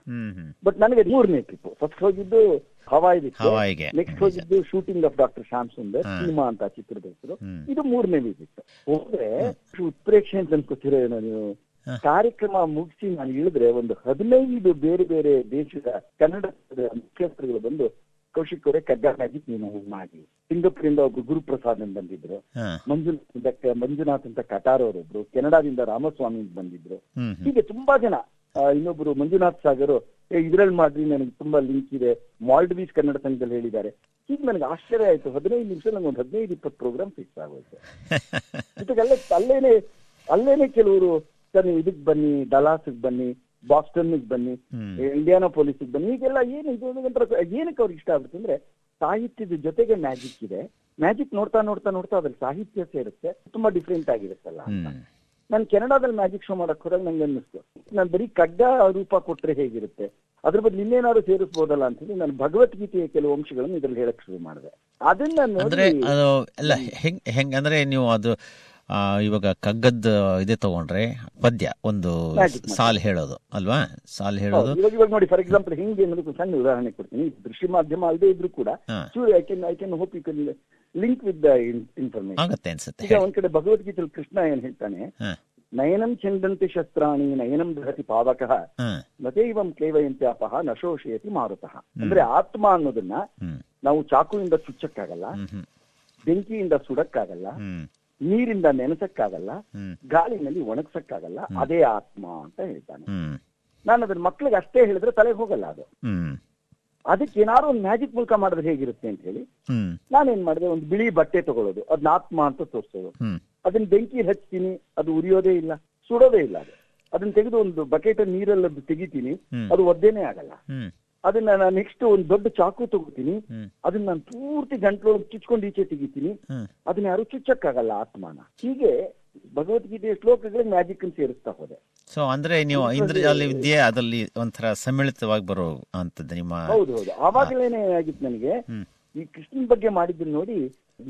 but ನನಗೆ ಮೂರನೇ ಟ್ರಿಪ್ ಫಸ್ಟ್ ಹೋಗಿದ್ದು ಹವಾಯಿ ಹವಾಯಿಗೆ. ನೆಕ್ಸ್ಟ್ ಹೋಗಿದ್ದು shooting of doctor Shyam Sundar Seema cinema ಅಂತ ಚಿತ್ರದ ಹೆಸರು ಇದು ಮೂರನೇ ವಿಸಿಟ್ ಹೋದ್ರೆ ಉತ್ಪ್ರೇಕ್ಷೆ ಅಂತ ಅನ್ಕೋತಿರೋ ಏನೋ ನೀವು? ಕಾರ್ಯಕ್ರಮ ಮುಗಿಸಿ ನಾನು ಇಳಿದ್ರೆ ಒಂದು ಹದಿನೈದು ಬೇರೆ ಬೇರೆ ದೇಶದ ಕನ್ನಡದ ಮುಖ್ಯಸ್ಥರುಗಳು ಬಂದು ಕೌಶಿಕ್ ಅವರೇ ಕಗ್ಗ ಮ್ಯಾಜಿಕ್ ನೀವು ಮಾಡಿ. ಸಿಂಗಪುರಿಂದ ಒಬ್ರು ಗುರುಪ್ರಸಾದ್ ಅಂತ ಬಂದಿದ್ರು. ಮಂಜುನಾಥ್ ಮಂಜುನಾಥ್ ಅಂತ ಕಟಾರ್ ಅವರೊಬ್ರು ಕೆನಡಾದಿಂದ ರಾಮಸ್ವಾಮಿ ಅಂತ ಬಂದಿದ್ರು. ಹೀಗೆ ತುಂಬಾ ಜನ ಇನ್ನೊಬ್ರು ಮಂಜುನಾಥ್ ಸಾಗರ್ ಇದ್ರಲ್ಲಿ ಮಾಡ್ರಿ ನನಗೆ ತುಂಬಾ ಲಿಂಕ್ ಇದೆ. ಮಾಲ್ಡೀವ್ಸ್ ಕನ್ನಡ ಸಂಘದಲ್ಲಿ ಹೇಳಿದ್ದಾರೆ. ಈಗ ನನಗೆ ಆಶ್ಚರ್ಯ ಆಯ್ತು. ಹದಿನೈದು ನಿಮಿಷ ನಂಗೆ ಒಂದು ಹದಿನೈದು ಇಪ್ಪತ್ತು ಪ್ರೋಗ್ರಾಮ್ ಫಿಕ್ಸ್ ಆಗೋಯ್ತು. ಜೊತೆಗೆ ಅಲ್ಲೇ ಅಲ್ಲೇನೆ ಅಲ್ಲೇನೆ ಕೆಲವರು ಸರ್ ನೀವು ಇದಕ್ ಬನ್ನಿ ಡಲಾಸ್ಗೆ ಬನ್ನಿ ಬಾಸ್ಟನ್ಗೆ ಬನ್ನಿ ಇಂಡಿಯಾನೋ ಪೊಲೀಸ್ ಬನ್ನಿ ಈಗೆಲ್ಲ ಏನು ಇದು ಏನಕ್ಕೆ ಅವ್ರಿಗೆ ಇಷ್ಟ ಆಗುತ್ತೆ ಅಂದ್ರೆ ಸಾಹಿತ್ಯದ ಜೊತೆಗೆ ಮ್ಯಾಜಿಕ್ ಇದೆ. ಮ್ಯಾಜಿಕ್ ನೋಡ್ತಾ ನೋಡ್ತಾ ನೋಡ್ತಾ ಅದ್ರಲ್ಲಿ ಸಾಹಿತ್ಯ ಸೇರುತ್ತೆ ತುಂಬಾ ಡಿಫ್ರೆಂಟ್ ಆಗಿರುತ್ತಲ್ಲ ನಾನು ಕೆನಡಾದಲ್ಲಿ ಮ್ಯಾಜಿಕ್ ಶೋ ಮಾಡಕ್ ಹೋದಾಗ ನಂಗೆ ಅನ್ನಿಸ್ತು. ನಾನು ಬರೀ ಕಡ್ಡ ರೂಪ ಕೊಟ್ರೆ ಹೇಗಿರುತ್ತೆ? ಅದ್ರ ಬದಲು ಇನ್ನೇನಾದ್ರು ಸೇರಿಸಬಹುದಲ್ಲ ಅಂತ ಹೇಳಿ ನಾನು ಭಗವದ್ಗೀತೆಯ ಕೆಲವು ಅಂಶಗಳನ್ನು ಇದ್ರಲ್ಲಿ ಹೇಳಕ್ ಶುರು ಮಾಡಿದೆ. ಅದನ್ನ ಅಂದ್ರೆ ನೋಡಿ ಅದು ಎಲ್ಲ ಹೆಂಗ್ ಹೆಂಗ್ ಅಂದ್ರೆ ನೀವು ಅದು ಇವಾಗ ಕಗ್ಗದ ಇದೇ ತಗೊಂಡ್ರೆ ಪದ್ಯ ಒಂದು ಸಾಲ್ ಹೇಳೋದು ಅಲ್ವಾ? ಸಾಲ್ ಹೇಳೋದು. ಇವಾಗ ಇವಾಗ ನೋಡಿ ಫಾರ್ ಎಕ್ಸಾಂಪಲ್ ಹಿಂಗೆ ಅನ್ನೋದಕ್ಕೆ ಸಣ್ಣ ಉದಾಹರಣೆ ಕೊಡ್ತೀನಿ. ದೃಶ್ಯ ಮಾಧ್ಯಮ ಅಲ್ಲದೆ ಇದ್ರು ಕೂಡ. I can I can hope you can link with the information ಆಗುತ್ತೆ ಅನ್ಸುತ್ತೆ ಈಗ ಒಂದ್ ಕಡೆ ಭಗವದ್ಗೀತೆ ಕೃಷ್ಣ ಏನ್ ಹೇಳ್ತಾನೆ? ನಯನಂ ಚಂದಂತೆ ಶಸ್ತ್ರಾಣಿ ನಯನಂ ದಹತಿ ಪಾವಕಃ. ಹಾ. ಕ್ಲೇವಯಂತೆ ಅಪಹ ನಶೋಷಯತಿ ಮಾರುತಃ. ಅಂದ್ರೆ ಆತ್ಮ ಅನ್ನೋದನ್ನ ನಾವು ಚಾಕುವಿಂದ ಚುಚ್ಚಕ್ಕಾಗಲ್ಲ ಬೆಂಕಿಯಿಂದ ಸುಡಕ್ಕಾಗಲ್ಲ ನೀರಿಂದ ನೆನೆಸಕ್ಕಾಗಲ್ಲ ಗಾಳಿನಲ್ಲಿ ಒಣಗ್ಸಕ್ಕಾಗಲ್ಲ ಅದೇ ಆತ್ಮ ಅಂತ ಹೇಳ್ತಾನೆ. ನಾನು ಅದನ್ನ ಮಕ್ಳಿಗೆ ಅಷ್ಟೇ ಹೇಳಿದ್ರೆ ತಲೆಗೆ ಹೋಗಲ್ಲ ಅದು. ಅದಕ್ಕೆ ಏನಾದ್ರು ಒಂದು ಮ್ಯಾಜಿಕ್ ಮೂಲಕ ಮಾಡಿದ್ರೆ ಹೇಗಿರುತ್ತೆ ಅಂತ ಹೇಳಿ ನಾನೇನ್ ಮಾಡಿದೆ ಒಂದು ಬಿಳಿ ಬಟ್ಟೆ ತಗೊಳ್ಳೋದು ಅದನ್ನ ಆತ್ಮ ಅಂತ ತೋರಿಸೋದು. ಅದನ್ನ ಬೆಂಕಿ ಹಚ್ತೀನಿ ಅದು ಉರಿಯೋದೇ ಇಲ್ಲ ಸುಡೋದೇ ಇಲ್ಲ ಅದು. ಅದನ್ನ ತೆಗೆದು ಒಂದು ಬಕೆಟ್ ನೀರಲ್ಲಿ ತೆಗಿತೀನಿ. ಅದು ಒದ್ದೇನೆ ಆಗಲ್ಲ. ಅದನ್ನ ನಾನು ನೆಕ್ಸ್ಟ್ ಒಂದು ದೊಡ್ಡ ಚಾಕು ತಗೋತೀನಿ. ಅದನ್ನ ನಾನು ಪೂರ್ತಿ ಗಂಟ್ಲೊಳಗೆ ಚುಚ್ಕೊಂಡು ಈಚೆ ತೆಗಿತೀನಿ. ಅದನ್ನ ಯಾರು ಚುಚ್ಚಕ್ಕಾಗಲ್ಲ ಆತ್ಮನ. ಹೀಗೆ ಭಗವದ್ಗೀತೆಯ ಶ್ಲೋಕಗಳ ಮ್ಯಾಜಿಕ್ ಅನ್ನು ಸೇರಿಸ್ತಾ ಹೋದೆ. ಸೊ ಅಂದ್ರೆ ನೀವು ಇಂದ್ರಜಾಲ ವಿದ್ಯೆ ಅದರಲ್ಲಿ ಒಂಥರ ಸಮ್ಮಿಳಿತವಾಗಿ ಬರೋ ಅಂತದ್ದು ನಿಮ್ಮ ಹೌದು ಹೌದು. ಆವಾಗಲೇನೆ ಆಗಿತ್ತು ನನಗೆ ಈ ಕೃಷ್ಣನ್ ಬಗ್ಗೆ ಮಾಡಿದ್ದನ್ನ ನೋಡಿ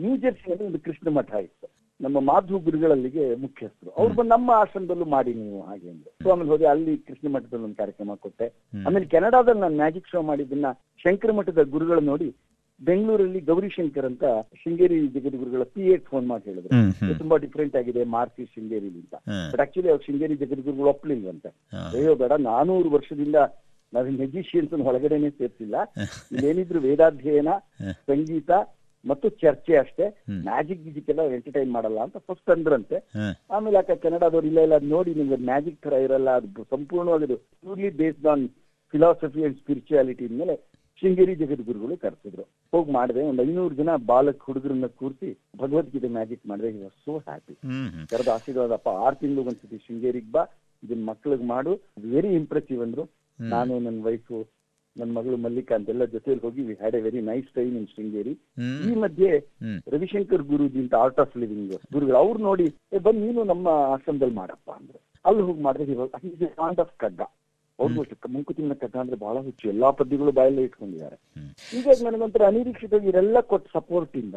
ನ್ಯೂ ಜೆರ್ಸಿನಲ್ಲಿ ಒಂದು ಕೃಷ್ಣ ಮಠ ಇತ್ತು. ನಮ್ಮ ಮಾಧು ಗುರುಗಳಲ್ಲಿಗೆ ಮುಖ್ಯಸ್ಥರು. ಅವ್ರು ಬಂದು ನಮ್ಮ ಆಶ್ರಮದಲ್ಲೂ ಮಾಡಿ ನೀವು ಹಾಗೆ ಅಂದ್ರೆ. ಸೊ ಆಮೇಲೆ ಹೋದೆ ಅಲ್ಲಿ ಕೃಷ್ಣ ಮಠದಲ್ಲಿ ಒಂದು ಕಾರ್ಯಕ್ರಮ ಕೊಟ್ಟೆ. ಆಮೇಲೆ ಕೆನಡಾದಲ್ಲಿ ನಾನು ಮ್ಯಾಜಿಕ್ ಶೋ ಮಾಡಿದ್ದನ್ನ ಶಂಕರ ಮಠದ ಗುರುಗಳು ನೋಡಿ ಬೆಂಗಳೂರಲ್ಲಿ ಗೌರಿಶಂಕರ್ ಅಂತ ಶೃಂಗೇರಿ ಜಗದ್ಗುರುಗಳ ಪಿ ಫೋನ್ ಮಾಡಿ ಹೇಳಿದ್ರು. ತುಂಬಾ ಡಿಫ್ರೆಂಟ್ ಆಗಿದೆ ಮಾರ್ತಿ ಶೃಂಗೇರಿ ಅಂತ. ಬಟ್ ಆಕ್ಚುಲಿ ಅವ್ರು ಶೃಂಗೇರಿ ಜಗದ್ಗುರುಗಳು ಒಪ್ಲಿಲ್ವಂತೆ ಅಂತ. ಅಯ್ಯೋ ಬೇಡ ನಾನೂರು ವರ್ಷದಿಂದ ನಾವು ಮೆಜಿಷಿಯನ್ಸ್ ಒಳಗಡೆನೆ ಸೇರ್ಸಿಲ್ಲ. ಇಲ್ಲೇನಿದ್ರು ವೇದಾಧ್ಯಯನ. ಸಂಗೀತ ಮತ್ತು ಚರ್ಚೆ ಅಷ್ಟೇ. ಮ್ಯಾಜಿಕ್ ಗಿಜಿಕ್ ಎಲ್ಲ ಎಂಟರ್ಟೈನ್ ಮಾಡಲ್ಲ ಅಂತ ಫಸ್ಟ್ ಅಂದ್ರಂತೆ. ಆಮೇಲೆ ಯಾಕೆ ಕನ್ನಡದವ್ರು ಇಲ್ಲ ಇಲ್ಲ ನೋಡಿ ನಿಮ್ಗೆ ಮ್ಯಾಜಿಕ್ ತರ ಇರಲ್ಲ ಅದು ಸಂಪೂರ್ಣವಾಗಿ purely based on philosophy and spirituality ಮೇಲೆ ಶೃಂಗೇರಿ ಜಗದ್ಗುರುಗಳು ಕರೆಸಿದ್ರು. ಹೋಗಿ ಮಾಡಿದೆ ಒಂದು ಐನೂರು ಜನ ಬಾಲಕ್ ಹುಡುಗರನ್ನ ಕೂರಿಸಿ ಭಗವದ್ಗೀತೆ ಮ್ಯಾಜಿಕ್ ಮಾಡಿದೆ. ವಾಸ್ ಸೋ ಹ್ಯಾಪಿ ಕರೆದ ಆಶೀರ್ವಾದಪ್ಪ ಆರು ತಿಂಗಳು ಒಂದ್ಸತಿ ಶೃಂಗೇರಿಗೆ ಬಾ ಇದನ್ನ ಮಕ್ಳಿಗೆ ಮಾಡು. ವೆರಿ ಇಂಪ್ರೆಸಿವ್ ಅಂದ್ರು. ನಾನು ನನ್ನ ವೈಫು ನನ್ನ ಮಗಳು ಮಲ್ಲಿಕಾ ಅಂತೆಲ್ಲ ಜೊತೆಯಲ್ಲಿ ಹೋಗಿ we had a very nice time in Sringeri. ಈ ಮಧ್ಯೆ ರವಿಶಂಕರ್ ಗುರುಜಿ ಅಂತ ಆರ್ಟ್ ಆಫ್ ಲಿವಿಂಗ್ ಗುರುಗಳು ಅವ್ರು ನೋಡಿ ಏ ಬಂದ್ ನೀನು ನಮ್ಮ ಆಶ್ರಮದಲ್ಲಿ ಮಾಡಪ್ಪ ಅಂದ್ರೆ. ಅಲ್ಲಿ ಹೋಗಿ ಮಾಡಿದ್ರೆ ಆರ್ಟ್ ಆಫ್ ಕಗ್ಗ ಅವ್ರಿಗೂ ಮಂಕುತಿಮ್ಮನ ಕಗ್ಗ ಅಂದ್ರೆ ಬಹಳ ಹುಚ್ಚು ಎಲ್ಲಾ ಪದ್ಯಗಳು ಬಾಯಲ್ಲೇ ಇಟ್ಕೊಂಡಿದ್ದಾರೆ. ಹೀಗಾಗಿ ನನಗೊಂಥರ ಅನಿರೀಕ್ಷಿತವಾಗಿ ಇವರೆಲ್ಲ ಕೊಟ್ಟ ಸಪೋರ್ಟ್ ಇಂದ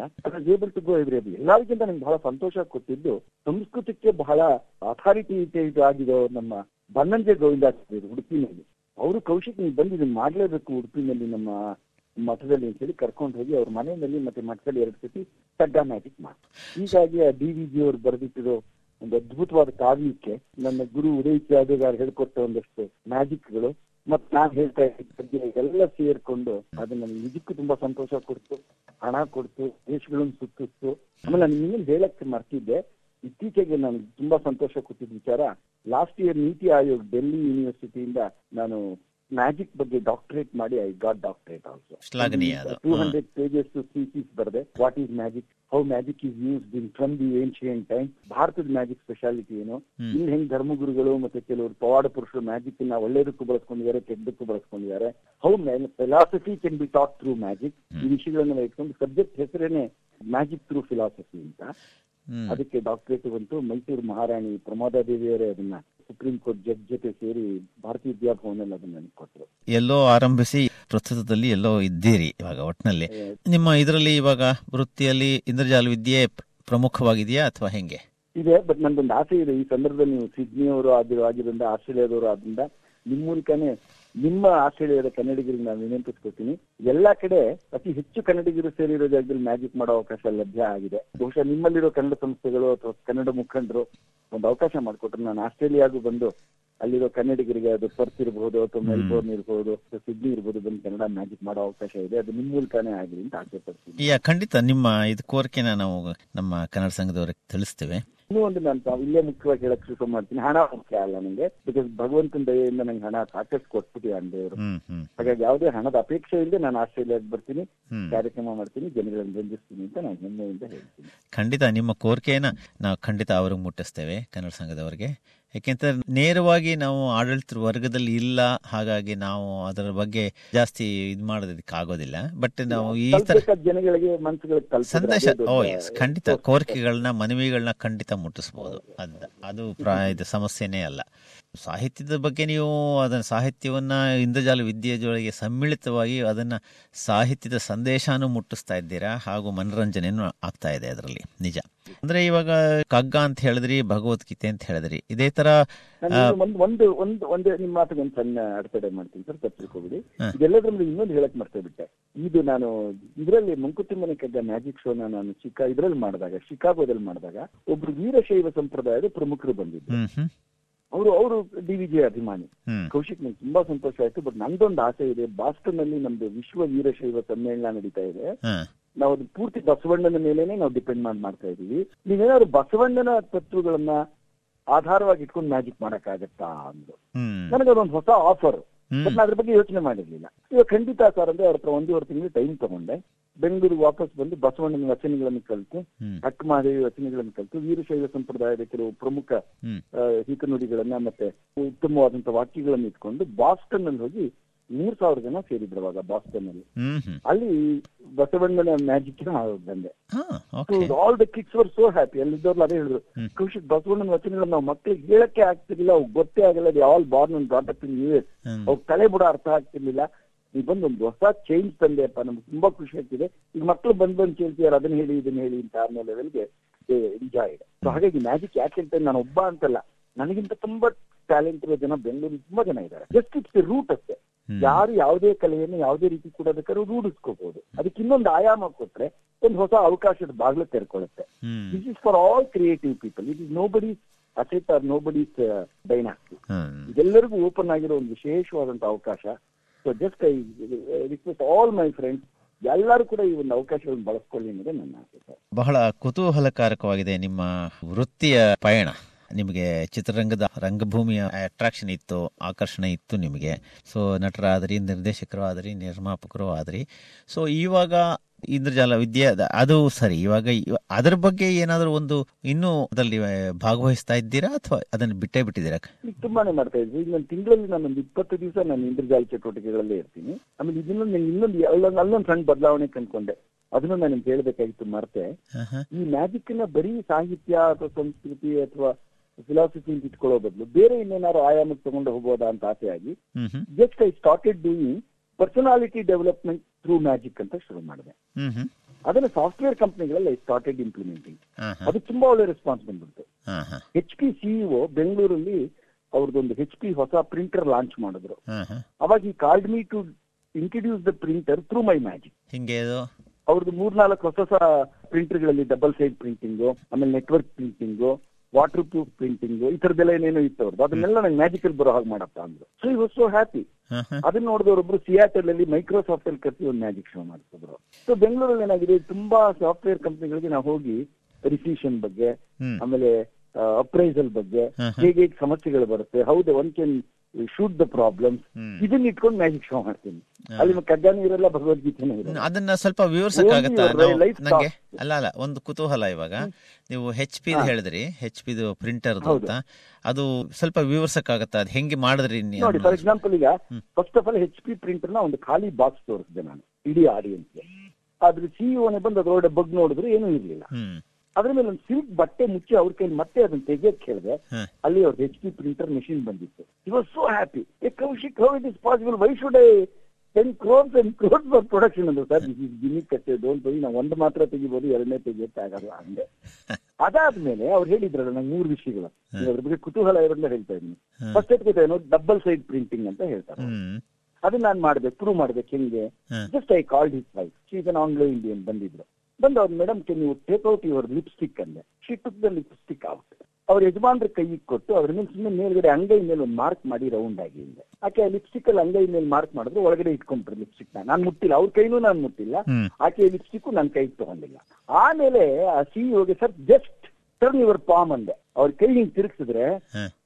ಏಬಲ್ ಟು ಗೋ ಎವ್ರಿ ಎಲ್ಲರಿಗಿಂತ ನಂಗೆ ಬಹಳ ಸಂತೋಷ ಕೊಟ್ಟಿದ್ದು ಸಂಸ್ಕೃತಕ್ಕೆ ಬಹಳ ಅಥಾರಿಟಿ ಆಗಿದೆ ನಮ್ಮ ಬನ್ನಂಜೆ ಗೋವಿಂದಾಚಾರ್ಯರು ಉಡುಪಿನಲ್ಲಿ. ಅವರು ಕೌಶಿಕ್, ನೀವು ಬಂದು ಇದನ್ನ ಮಾಡ್ಲೇಬೇಕು ಉಡುಪಿನಲ್ಲಿ ನಮ್ಮ ಮಠದಲ್ಲಿ ಅಂತ ಹೇಳಿ ಕರ್ಕೊಂಡು ಹೋಗಿ ಅವ್ರ ಮನೆಯಲ್ಲಿ ಮತ್ತೆ ಮಠದಲ್ಲಿ ಎರಡು ಸತಿ ಸಡ್ಡ ಮ್ಯಾಜಿಕ್ ಮಾಡಿ ಹೀಗಾಗಿ ಆ ಡಿ ವಿ ಜಿ ಅವರು ಬರೆದಿಟ್ಟಿರೋ ಒಂದು ಅದ್ಭುತವಾದ ಕಾವ್ಯಕ್ಕೆ ನನ್ನ ಗುರು ಉದಯ್ ತ್ಯಾಗಗಾರ್ ಹೇಳ್ಕೊಟ್ಟ ಒಂದಷ್ಟು ಮ್ಯಾಜಿಕ್ಗಳು ಮತ್ತೆ ನಾನ್ ಹೇಳ್ತಾ ಇದ್ದ ಎಲ್ಲ ಸೇರ್ಕೊಂಡು ಅದು ನನಗೆ ನಿಜಕ್ಕೂ ತುಂಬಾ ಸಂತೋಷ ಕೊಡ್ತು, ಹಣ ಕೊಡ್ತು, ದೇಶಗಳನ್ನು ಸುತ್ತಿಸ್ತು. ಆಮೇಲೆ ನಾನು ಇನ್ನೇನು ಹೇಳಕ್ಕೆ ಮರ್ತಿದ್ದೆ ಇತ್ತೀಚೆಗೆ ನಾನು ತುಂಬಾ ಸಂತೋಷ ಕೊಟ್ಟಿದ್ದ ವಿಚಾರ ಲಾಸ್ಟ್ ಇಯರ್ ನೀತಿ ಆಯೋಗ್ ಡೆಲ್ಲಿ ಯೂನಿವರ್ಸಿಟಿಯಿಂದ ನಾನು ಮ್ಯಾಜಿಕ್ ಬಗ್ಗೆ ಡಾಕ್ಟರೇಟ್ ಮಾಡಿ I got doctorate also. Two hundred pages thesis ಬರದೆ. What is magic how magic is use in from the ancient time ಭಾರತದ ಮ್ಯಾಜಿಕ್ ಸ್ಪೆಷಾಲಿಟಿ ಏನು. ಇಲ್ಲಿ ಹೆಂಗ್ ಧರ್ಮಗುರುಗಳು ಮತ್ತೆ ಕೆಲವರು ಪವಾಡ ಪುರುಷರು ಮ್ಯಾಜಿಕ್ನ ಒಳ್ಳೇದಕ್ಕೂ ಬಳಸ್ಕೊಂಡಿದ್ದಾರೆ ಕೆಟ್ಟದಕ್ಕೂ ಬಳಸ್ಕೊಂಡಿದ್ದಾರೆ? How philosophy can be talk through magic ಈ ವಿಷಯಗಳನ್ನ ಇಟ್ಕೊಂಡು ಸಬ್ಜೆಕ್ಟ್ ಹೆಸರೇನೆ ಮ್ಯಾಜಿಕ್ ಥ್ರೂ ಫಿಲಾಸಫಿ ಅಂತ. ಅದಕ್ಕೆ ಡಾಕ್ಟರೇಟ್ ಬಂತು. ಮೈಸೂರು ಮಹಾರಾಣಿ ಪ್ರಮೋದಾ ದೇವಿಯವರೇ ಅದನ್ನ ಸುಪ್ರೀಂ ಕೋರ್ಟ್ ಜಡ್ಜ್ ಜೊತೆ ಸೇರಿ ಭಾರತೀಯ ವಿದ್ಯಾಭವನಲ್ಲಿ ಅದನ್ನ ನನಗೆ ಕೊಟ್ಟರು ಎಲ್ಲೋ ಆರಂಭಿಸಿ ಪ್ರಸ್ತುತದಲ್ಲಿ ಎಲ್ಲೋ ಇದ್ದೀರಿ ಇವಾಗ ಒಟ್ಟಿನಲ್ಲಿ ನಿಮ್ಮ ಇದರಲ್ಲಿ ಇವಾಗ ವೃತ್ತಿಯಲ್ಲಿ ಇಂದ್ರಜಾಲ ವಿದ್ಯೆ ಪ್ರಮುಖವಾಗಿದೆಯಾ ಅಥವಾ ಹೆಂಗೆ? ಇದೆ ಬಟ್ ನಂದೊಂದು ಆಸೆ ಇದೆ. ಈ ಸಂದರ್ಭದಲ್ಲಿ ನೀವು ಸಿಡ್ನಿಯವರು ಆಗಿರೋ ಆಗಿದ್ದರಿಂದ ಆಸ್ಟ್ರೇಲಿಯಾದವರು ಆದ್ರಿಂದ ನಿಮ್ಮ ಮೂಲಕನೇ ನಿಮ್ಮ ಆಸ್ಟ್ರೇಲಿಯಾದ ಕನ್ನಡಿಗರಿಗೆ ನಾನು ವಿನಂತಿಸ್ಕೊತೀನಿ ಎಲ್ಲಾ ಕಡೆ ಅತಿ ಹೆಚ್ಚು ಕನ್ನಡಿಗರು ಸೇರಿರೋ ಜಾಗದಲ್ಲಿ ಮ್ಯಾಜಿಕ್ ಮಾಡೋ ಅವಕಾಶ ಲಭ್ಯ ಆಗಿದೆ. ಬಹುಶಃ ನಿಮ್ಮಲ್ಲಿರೋ ಕನ್ನಡ ಸಂಸ್ಥೆಗಳು ಅಥವಾ ಕನ್ನಡ ಮುಖಂಡರು ಒಂದು ಅವಕಾಶ ಮಾಡಿಕೊಟ್ರು ನಾನು ಆಸ್ಟ್ರೇಲಿಯಾಗೂ ಬಂದು ಅಲ್ಲಿರೋ ಕನ್ನಡಿಗರಿಗೆ ಅದು ಪರ್ತ್ ಇರಬಹುದು ಅಥವಾ ಮೆಲ್ಬೋರ್ನ್ ಇರಬಹುದು ಅಥವಾ ಸಿಡ್ನಿ ಇರಬಹುದು ಬಂದು ಕನ್ನಡ ಮ್ಯಾಜಿಕ್ ಮಾಡೋ ಅವಕಾಶ ಇದೆ. ಅದು ನಿಮ್ಮ ಮೂಲಕನೇ ಆಗಲಿ ಅಂತ ಆಸೆ ಪಡ್ತೀನಿ. ಖಂಡಿತ. ನಿಮ್ಮ ಇದು ಕೋರಿಕೆನ ನಾವು ನಮ್ಮ ಕನ್ನಡ ಸಂಘದವರಿಗೆ ತಿಳಿಸ್ತೇವೆ. ಇನ್ನೂ ಒಂದು ನಾನು ಇಲ್ಲೇ ಮುಖ್ಯವಾಗಿ ಹೇಳಕ್ ಶುರು ಮಾಡ್ತೀನಿ. ಹಣ ಮುಖ್ಯ ಅಲ್ಲ ನಂಗೆ. ಬಿಕಾಸ್ ಭಗವಂತನ ದಯೆಯಿಂದ ನಂಗೆ ಹಣ ಸಾಕಷ್ಟು ಹ್ಮ್ ಹ್ಮ್ ಹಾಗಾಗಿ ಯಾವುದೇ ಹಣದ ಅಪೇಕ್ಷೆ ಇಲ್ಲದೆ ನಾನು ಆಸ್ಟ್ರೇಲಿಯಾಗೆ ಬರ್ತೀನಿ ಕಾರ್ಯಕ್ರಮ ಮಾಡ್ತೀನಿ ಜನಗಳನ್ನು ರಂಜಿಸ್ತೀನಿ ಅಂತ ನಾನು ಹೆಮ್ಮೆಯಿಂದ ಹೇಳ್ತೀನಿ. ಖಂಡಿತ ನಿಮ್ಮ ಕೋರಿಕೆಯನ್ನ ನಾವು ಖಂಡಿತ ಅವ್ರಿಗೆ ಮುಟ್ಟಿಸ್ತೇವೆ ಕನ್ನಡ ಸಂಘದವರಿಗೆ. ಯಾಕೆಂತಂದ್ರೆ ನೇರವಾಗಿ ನಾವು ಆಡಳಿತ ವರ್ಗದಲ್ಲಿ ಇಲ್ಲ ಹಾಗಾಗಿ ನಾವು ಅದರ ಬಗ್ಗೆ ಜಾಸ್ತಿ ಇದ್ ಮಾಡೋದಕ್ಕೆ ಆಗೋದಿಲ್ಲ ಬಟ್ ನಾವು ಈ ತರ ಸಂದೇಶ ಓ ಎಸ್ ಖಂಡಿತ. ಕೋರಿಕೆಗಳನ್ನ ಮನವಿಗಳನ್ನ ಖಂಡಿತ ಮುಟ್ಟಿಸಬಹುದು ಅದ ಅದು ಪ್ರಾಯದ ಇದು ಸಮಸ್ಯೆನೇ ಅಲ್ಲ. ಸಾಹಿತ್ಯದ ಬಗ್ಗೆ ನೀವು ಅದನ್ನ ಸಾಹಿತ್ಯವನ್ನ ಇಂದ್ರಜಾಲ ವಿದ್ಯೆಯ ಜೊತೆಗೆ ಸಮ್ಮಿಳಿತವಾಗಿ ಅದನ್ನ ಸಾಹಿತ್ಯದ ಸಂದೇಶನೂ ಮುಟ್ಟಿಸ್ತಾ ಇದ್ದೀರಾ ಹಾಗೂ ಮನರಂಜನೆಯನ್ನು ಆಗ್ತಾ ಇದೆ ಅದರಲ್ಲಿ. ನಿಜ. ಅಂದ್ರೆ ಇವಾಗ ಕಗ್ಗ ಅಂತ ಹೇಳಿದ್ರಿ ಭಗವದ್ಗೀತೆ ಅಂತ ಹೇಳಿದ್ರಿ. ಇದೇ ತರ ಒಂದು ಒಂದು ಒಂದು ಒಂದೇ ನಿಮ್ಮ ಮಾತಿಗೆ ಒಂದು ಸಣ್ಣ ಅಡೆತಡೆ ಮಾಡ್ತೀನಿ ಸರ್ ತಪ್ಪಿಸ್ಕೋಬಿಡಿ ಮೇಲೆ ಇನ್ನೊಂದು ಹೇಳಕ್ ಮರ್ತೇ ಬಿಟ್ಟೆ. ಇದು ನಾನು ಇದರಲ್ಲಿ ಮಂಕುತಿಮ್ಮನ ಕಗ್ಗ ಮ್ಯಾಜಿಕ್ ಶೋ ನಾನು ಚಿಕ್ಕ ಇದ್ರಲ್ಲಿ ಮಾಡಿದಾಗ ಶಿಕಾಗೋದಲ್ಲಿ ಮಾಡಿದಾಗ ಒಬ್ರು ವೀರಶೈವ ಸಂಪ್ರದಾಯದ ಪ್ರಮುಖರು ಬಂದಿದ್ರು. ಅವರು ಅವರು ಡಿ ವಿಜಯ ಅಭಿಮಾನಿ. ಕೌಶಿಕ್ ನಂಗೆ ತುಂಬಾ ಸಂತೋಷ ಆಯ್ತು ಬಟ್ ನಂದೊಂದು ಆಸೆ ಇದೆ ಬಾಸ್ಟನ್ನಲ್ಲಿ ನಮ್ದು ವಿಶ್ವ ವೀರಶೈವ ಸಮ್ಮೇಳನ ನಡೀತಾ ಇದೆ. ನಾವು ಅದು ಪೂರ್ತಿ ಬಸವಣ್ಣನ ಮೇಲೇನೆ ನಾವು ಡಿಪೆಂಡ್ ಮಾಡಿ ಮಾಡ್ತಾ ಇದೀವಿ ನೀವೇನಾದ್ರು ಬಸವಣ್ಣನ ತತ್ವಗಳನ್ನ ಆಧಾರವಾಗಿ ಇಟ್ಕೊಂಡು ಮ್ಯಾಜಿಕ್ ಮಾಡಕ್ಕಾಗತ್ತಾ ಅಂದ್ರು. ನನಗೆ ಅದೊಂದು ಹೊಸ ಆಫರ್ ಬಟ್ ಅದ್ರ ಬಗ್ಗೆ ಯೋಚನೆ ಮಾಡಿರ್ಲಿಲ್ಲ. ಇವಾಗ ಖಂಡಿತ ಸರ್ ಅಂದ್ರೆ ಅವ್ರ ಹತ್ರ ಒಂದೂವರೆ ತಿಂಗಳು ಟೈಮ್ ತಗೊಂಡೆ. ಬೆಂಗಳೂರಿಗೆ ವಾಪಸ್ ಬಂದು ಬಸವಣ್ಣನ ವಚನಗಳನ್ನು ಕಲಿತು ಹ್ಮ್. ಅಕ್ಕಮಹಾದೇವಿ ವಚನಗಳನ್ನು ಕಲಿತು ವೀರಶೈವ ಸಂಪ್ರದಾಯದ ಕೆಲವು ಪ್ರಮುಖ ಹೀಕನುಡಿಗಳನ್ನ ಹಿತನುಡಿಗಳನ್ನ ಮತ್ತೆ ಉತ್ತಮವಾದಂತ ವಾಕ್ಯಗಳನ್ನು ಇಟ್ಕೊಂಡು ಬಾಸ್ಟನ್ ಅಲ್ಲಿ ಹೋಗಿ ಮೂರ್ ಸಾವಿರ ಜನ ಸೇರಿದ್ರು ಅವಾಗ ಬಾಸ್ಟನ್ ಅಲ್ಲಿ ಅಲ್ಲಿ ಬಸವಣ್ಣನ ಮ್ಯಾಜಿಕ್ ಬಂದೆ. All the kids were so happy ಅಲ್ಲಿದ್ದವ್ರು ಅದೇ ಹೇಳಿದ್ರು ಖುಷಿ ಕೌಶಿಕ್ ಬಸವಣ್ಣನ ವಚನಗಳು ನಾವು ಮಕ್ಳಿಗೆ ಹೇಳಕ್ಕೆ ಆಗ್ತಿರ್ಲಿಲ್ಲ ಅವ್ ಗೊತ್ತೇ ಆಗಲ್ಲ all born and brought up in U S ಅವ್ರ ತಲೆ ಬುಡ ಅರ್ಥ ಆಗ್ತಿರ್ಲಿಲ್ಲ. ಈಗ ಬಂದು ಒಂದು ಹೊಸ ಚೇಂಜ್ ತಂದೆಯಪ್ಪ ನಮ್ಗೆ ತುಂಬಾ ಖುಷಿ ಆಗ್ತಿದೆ. ಈಗ ಮಕ್ಕಳು ಬಂದ್ ಬಂದು ಕೇಳ್ತಿದಾರೆ ಅದನ್ನ ಹೇಳಿ ಇದನ್ನ ಹೇಳಿ ಅಂತ ಆಮೇಲೆ ಲೆವೆಲ್ಗೆ ಎಂಜಾಯ್ ಸೊ ಹಾಗಾಗಿ ಮ್ಯಾಜಿಕ್ ಯಾಕೆ ಅಂತ ನಾನು ಒಬ್ಬ ಅಂತಲ್ಲ. ನನಗಿಂತ ತುಂಬಾ ಟ್ಯಾಲೆಂಟ್ ಇರೋ ಜನ ಬೆಂಗಳೂರು ತುಂಬಾ ಜನ ಇದ್ದಾರೆ. ಜಸ್ಟ್ ಇಟ್ಸ್ ರೂಟ್ ಅಷ್ಟೇ. ಯಾರು ಯಾವುದೇ ಕಲೆಯನ್ನು ಯಾವುದೇ ರೀತಿ ಕೂಡ ಬೇಕಾದ್ರೂ ರೂಢಿಸ್ಕೋಬಹುದು ಅದಕ್ಕೆ ಇನ್ನೊಂದು ಆಯಾಮ ಕೊಟ್ರೆ ಒಂದು ಹೊಸ ಅವಕಾಶದ ಬಾಗಿಲು ತೆರ್ಕೊಳ್ಳುತ್ತೆ. This is for all creative people it is nobody asset or nobody's dine ಇದೆಲ್ಲರಿಗೂ open ಆಗಿರೋ ಒಂದು ವಿಶೇಷವಾದಂತಹ ಅವಕಾಶ. So just I request all my friends ಎಲ್ಲರೂ ಕೂಡ ಈ ಒಂದು ಅವಕಾಶಗಳನ್ನು ಬಳಸ್ಕೊಳ್ಳಿ ಅನ್ನೋದೇ ನನ್ನ ಆಸೆ ಬಹಳ ಕುತೂಹಲಕಾರಕವಾಗಿದೆ ನಿಮ್ಮ ವೃತ್ತಿಯ ಪಯಣ. ನಿಮಗೆ ಚಿತ್ರರಂಗದ ರಂಗಭೂಮಿಯ ಅಟ್ರಾಕ್ಷನ್ ಇತ್ತು ಆಕರ್ಷಣೆ ಇತ್ತು ನಿಮಗೆ. ಸೊ ನಟರಾದ್ರಿ ನಿರ್ದೇಶಕರು ಆದ್ರಿ ನಿರ್ಮಾಪಕರು ಆದ್ರಿ. ಸೊ ಇವಾಗ ಇಂದ್ರಜಾಲ ವಿದ್ಯೆ ಅದ- ಸರಿ. ಇವಾಗ ಅದ್ರ ಬಗ್ಗೆ ಏನಾದರೂ ಒಂದು ಇನ್ನೂ ಅದರಲ್ಲಿ ಭಾಗವಹಿಸ್ತಾ ಇದ್ದೀರಾ ಅಥವಾ ಅದನ್ನು ಬಿಟ್ಟೇ ಬಿಟ್ಟಿದ್ದೀರಾ? ತುಂಬಾನೇ ಮಾಡ್ತಾ ಇದ್ವಿ. ಈಗ ನಾನು ತಿಂಗಳಲ್ಲಿ ನಾನು ಒಂದು ಇಪ್ಪತ್ತು ದಿವಸ ನಾನು ಇಂದ್ರಜಾಲ ಚಟುವಟಿಕೆಗಳಲ್ಲೇ ಇರ್ತೀನಿ. ಆಮೇಲೆ ಇದನ್ನ ನಾನು ಇನ್ನೊಂದು ಅಲ್ಲೊಂದು ಅಲ್ಲೊಂದು ಸಣ್ಣ ಬದಲಾವಣೆ ಕಂಡ್ಕೊಂಡೆ. ಅದನ್ನು ನಾನು ನಿಮ್ಗೆ ಹೇಳ್ಬೇಕಾಗಿತ್ತು ಮರ್ತೆ. ಈ ಮ್ಯಾಜಿಕ್ನ ಬರೀ ಸಾಹಿತ್ಯ ಅಥವಾ ಸಂಸ್ಕೃತಿ ಅಥವಾ ಫಿಲಾಸಫಿ ಇಟ್ಕೊಳ್ಳೋ ಬದಲು ಬೇರೆ ಇನ್ನೇನಾದ್ರು ಆಯಾಮಕ್ಕೆ ತಗೊಂಡು ಹೋಗ್ಬೋದಾ ಅಂತ ಆಸೆಯಾಗಿ just I started doing personality development through magic ಅಂತ ಶುರು ಮಾಡಿದೆ. ಅದನ್ನ ಸಾಫ್ಟ್ವೇರ್ ಕಂಪ್ನಿಗಳಲ್ಲಿ ಐ ಸ್ಟಾರ್ಟೆಡ್ ಇಂಪ್ಲಿಮೆಂಟಿಂಗ್ ಅದು ತುಂಬಾ ಒಳ್ಳೆ ರೆಸ್ಪಾನ್ಸ್ ಬಂದ್ಬಿಡ್ತು. ಹೆಚ್ ಪಿ ಸಿಇಒ ಬೆಂಗಳೂರಲ್ಲಿ ಅವ್ರದ್ದೊಂದು ಹೆಚ್ ಪಿ ಹೊಸ ಪ್ರಿಂಟರ್ ಲಾಂಚ್ ಮಾಡಿದ್ರು. ಅವಾಗ ಈ called me to introduce the printer through my magic ಹಿಂಗೆ ಅವ್ರದ್ದು ಮೂರ್ನಾಲ್ಕು ಹೊಸ ಹೊಸ ಪ್ರಿಂಟರ್ಗಳಲ್ಲಿ ಡಬಲ್ ಸೈಡ್ ಪ್ರಿಂಟಿಂಗು ಆಮೇಲೆ network printing water proof printing ಈ ತರದೆಲ್ಲ ಏನೇನೋ ಇತ್ತು ಅವ್ರದ್ದು ಅದನ್ನೆಲ್ಲ ನಂಗೆ ಮ್ಯಾಜಿಕಲ್ ಬರೋ ಹಾಗೆ ಮಾಡಪ್ಪ ಅಂದ್ರು. ಸೊ ಈ ವಾಸ್ ಸೋ ಹ್ಯಾಪಿ. ಅದನ್ನ ನೋಡಿದವರೊಬ್ರು ಸಿಯಾಟಲ್ ಅಲ್ಲಿ ಮೈಕ್ರೋಸಾಫ್ಟ್ ಅಲ್ಲಿ ಕರ್ಸಿ ಒಂದು ಮ್ಯಾಜಿಕ್ ಶೋ ಮಾಡಿಸಿದ್ರು. ಸೊ ಬೆಂಗಳೂರಲ್ಲಿ ಏನಾಗಿದೆ ತುಂಬಾ ಸಾಫ್ಟ್ವೇರ್ ಕಂಪ್ನಿಗಳಿಗೆ ನಾವು ಹೋಗಿ ರಿಸೀಷನ್ ಬಗ್ಗೆ. ಆಮೇಲೆ ಅಪ್ರೈಸಲ್ ಬಗ್ಗೆ ಹೇಗೆ ಸಮಸ್ಯೆಗಳು ಬರುತ್ತೆ ಹೌದು one can shoot the problem ಇದನ್ನ ಇಟ್ಕೊಂಡು ಮ್ಯಾಜಿಕ್ ಶೋ ಮಾಡ್ತೀನಿ. ಅಲ್ಲಿ ಕಜ್ಜಾನ ಇರಲ್ಲ ಭಗವದ್ಗೀತೆ ಇರಲ್ಲ. ಅದನ್ನ ಸ್ವಲ್ಪ ವಿವರಿಸಕ್ಕಾಗತ್ತಾ? ನಂಗೆ. ಅಲ್ಲ ಅಲ್ಲ ಒಂದು ಕುತೂಹಲ ಇವಾಗ. ನೀವು ಹೆಚ್ ಪಿ ಹೇಳಿದ್ರಿ ಹೆಚ್ ಪಿ ಪ್ರಿಂಟರ್. ಅಂತ. ಅದು ಸ್ವಲ್ಪ ವಿವರಿಸಕ್ಕಾಗತ್ತಾ? ಅದು ಹೆಂಗೆ ಮಾಡಿದ್ರಿ ನೋಡಿ ಫಾರ್ ಎಕ್ಸಾಂಪಲ್ ಈಗ first of all H P ಪ್ರಿಂಟರ್ನ ಒಂದು ಖಾಲಿ ಬಾಕ್ಸ್ ತೋರಿಸಿದೆ ನಾನು ಇಡೀ ಆಡಿಯನ್ಸ್ ಆದ್ರೆ ಸಿಇಒನೇ ಬಂದು ಅದರೊಳಗೆ ಬಗ್ ನೋಡಿದ್ರೆ ಏನೂ ಇರ್ಲಿಲ್ಲ. ಅದ್ರ ಮೇಲೆ ಒಂದು ಸಿಲ್ಕ್ ಬಟ್ಟೆ ಮುಚ್ಚಿ ಅವ್ರ ಕೈಲಿ ಮತ್ತೆ ಅದನ್ನ ತೆಗಿಯಕ್ ಹೇಳಿದೆ ಅಲ್ಲಿ ಅವ್ರ ಹೆಚ್ ಪಿ ಪ್ರಿಂಟರ್ ಮೆಷಿನ್ ಬಂದಿತ್ತು. It was so happy a Kaushik how it is possible why should I ten crores and crores for production ಅಂದ್ರೆ ಸರ್ ದಿಸ್ ಇಸ್ ಗಿಮಿಕ್ ಅಷ್ಟೇ ಡೋಂಟ್ ಬೈ ನಾವು ಒಂದು ಮಾತ್ರ ತೆಗಿಬೋದು ಎರಡನೇ ತೆಗಿಯಕ್ಕೆ ಆಗಲ್ಲ ಹಂಗೆ. ಅದಾದ್ಮೇಲೆ ಅವ್ರು ಹೇಳಿದ್ರಲ್ಲ ನಂಗೆ ಮೂರು ವಿಷಯಗಳು. ಅದ್ರ ಬಗ್ಗೆ ಕುತೂಹಲ ಇರೋದ್ರಿಂದ ಹೇಳ್ತಾ ಇದ್ದೀನಿ. ಫಸ್ಟ್ ಎತ್ಕೋತೇನು ಡಬಲ್ ಸೈಡ್ ಪ್ರಿಂಟಿಂಗ್ ಅಂತ ಹೇಳ್ತಾರೆ. ಅದನ್ನ ನಾನು ಮಾಡ್ಬೇಕು ಪ್ರೂವ್ ಮಾಡ್ಬೇಕು ಹೆಂಗೆ. Just I called his wife she's an Anglo Indian ಬಂದಿದ್ರು. ಬಂದು ಅವ್ರು madam can you take out your lipstick ಅಂದೆ. She took the lipstick out ಅವ್ರ ಯಜಮಾನ್ರ ಕೈಗೆ ಕೊಟ್ಟು ಅವ್ರ ಮೇಲೆ ಸುಮ್ಮನೆ ಮೇಲ್ಗಡೆ ಅಂಗೈ ಮೇಲೆ ಒಂದು ಮಾರ್ಕ್ ಮಾಡಿ ರೌಂಡ್ ಆಗಿ ಹಿಂದೆ ಆಕೆ ಲಿಪ್ಸ್ಟಿಕ್ ಅಲ್ಲಿ ಅಂಗೈ ಮೇಲೆ ಮಾರ್ಕ್ ಮಾಡಿದ್ರು ಒಳಗಡೆ ಇಟ್ಕೊಂಡ್ರು ಲಿಪ್ಸ್ಟಿಕ್ನ. ನಾನು ಮುಟ್ಟಿಲ್ಲ. ಅವ್ರ ಕೈನೂ ನಾನು ಮುಟ್ಟಿಲ್ಲ. ಆಕೆ ಲಿಪ್ಸ್ಟಿಕ್ ನನ್ನ ಕೈಗೆ ತಗೊಂಡಿಲ್ಲ. ಆಮೇಲೆ ಆ ಸಿಇಒಗೆ sir just turn your palm ಅಂದೆ. ಅವ್ರ ಕೈ ಹಿಂಗ್ ತಿರುಗಿಸಿದ್ರೆ.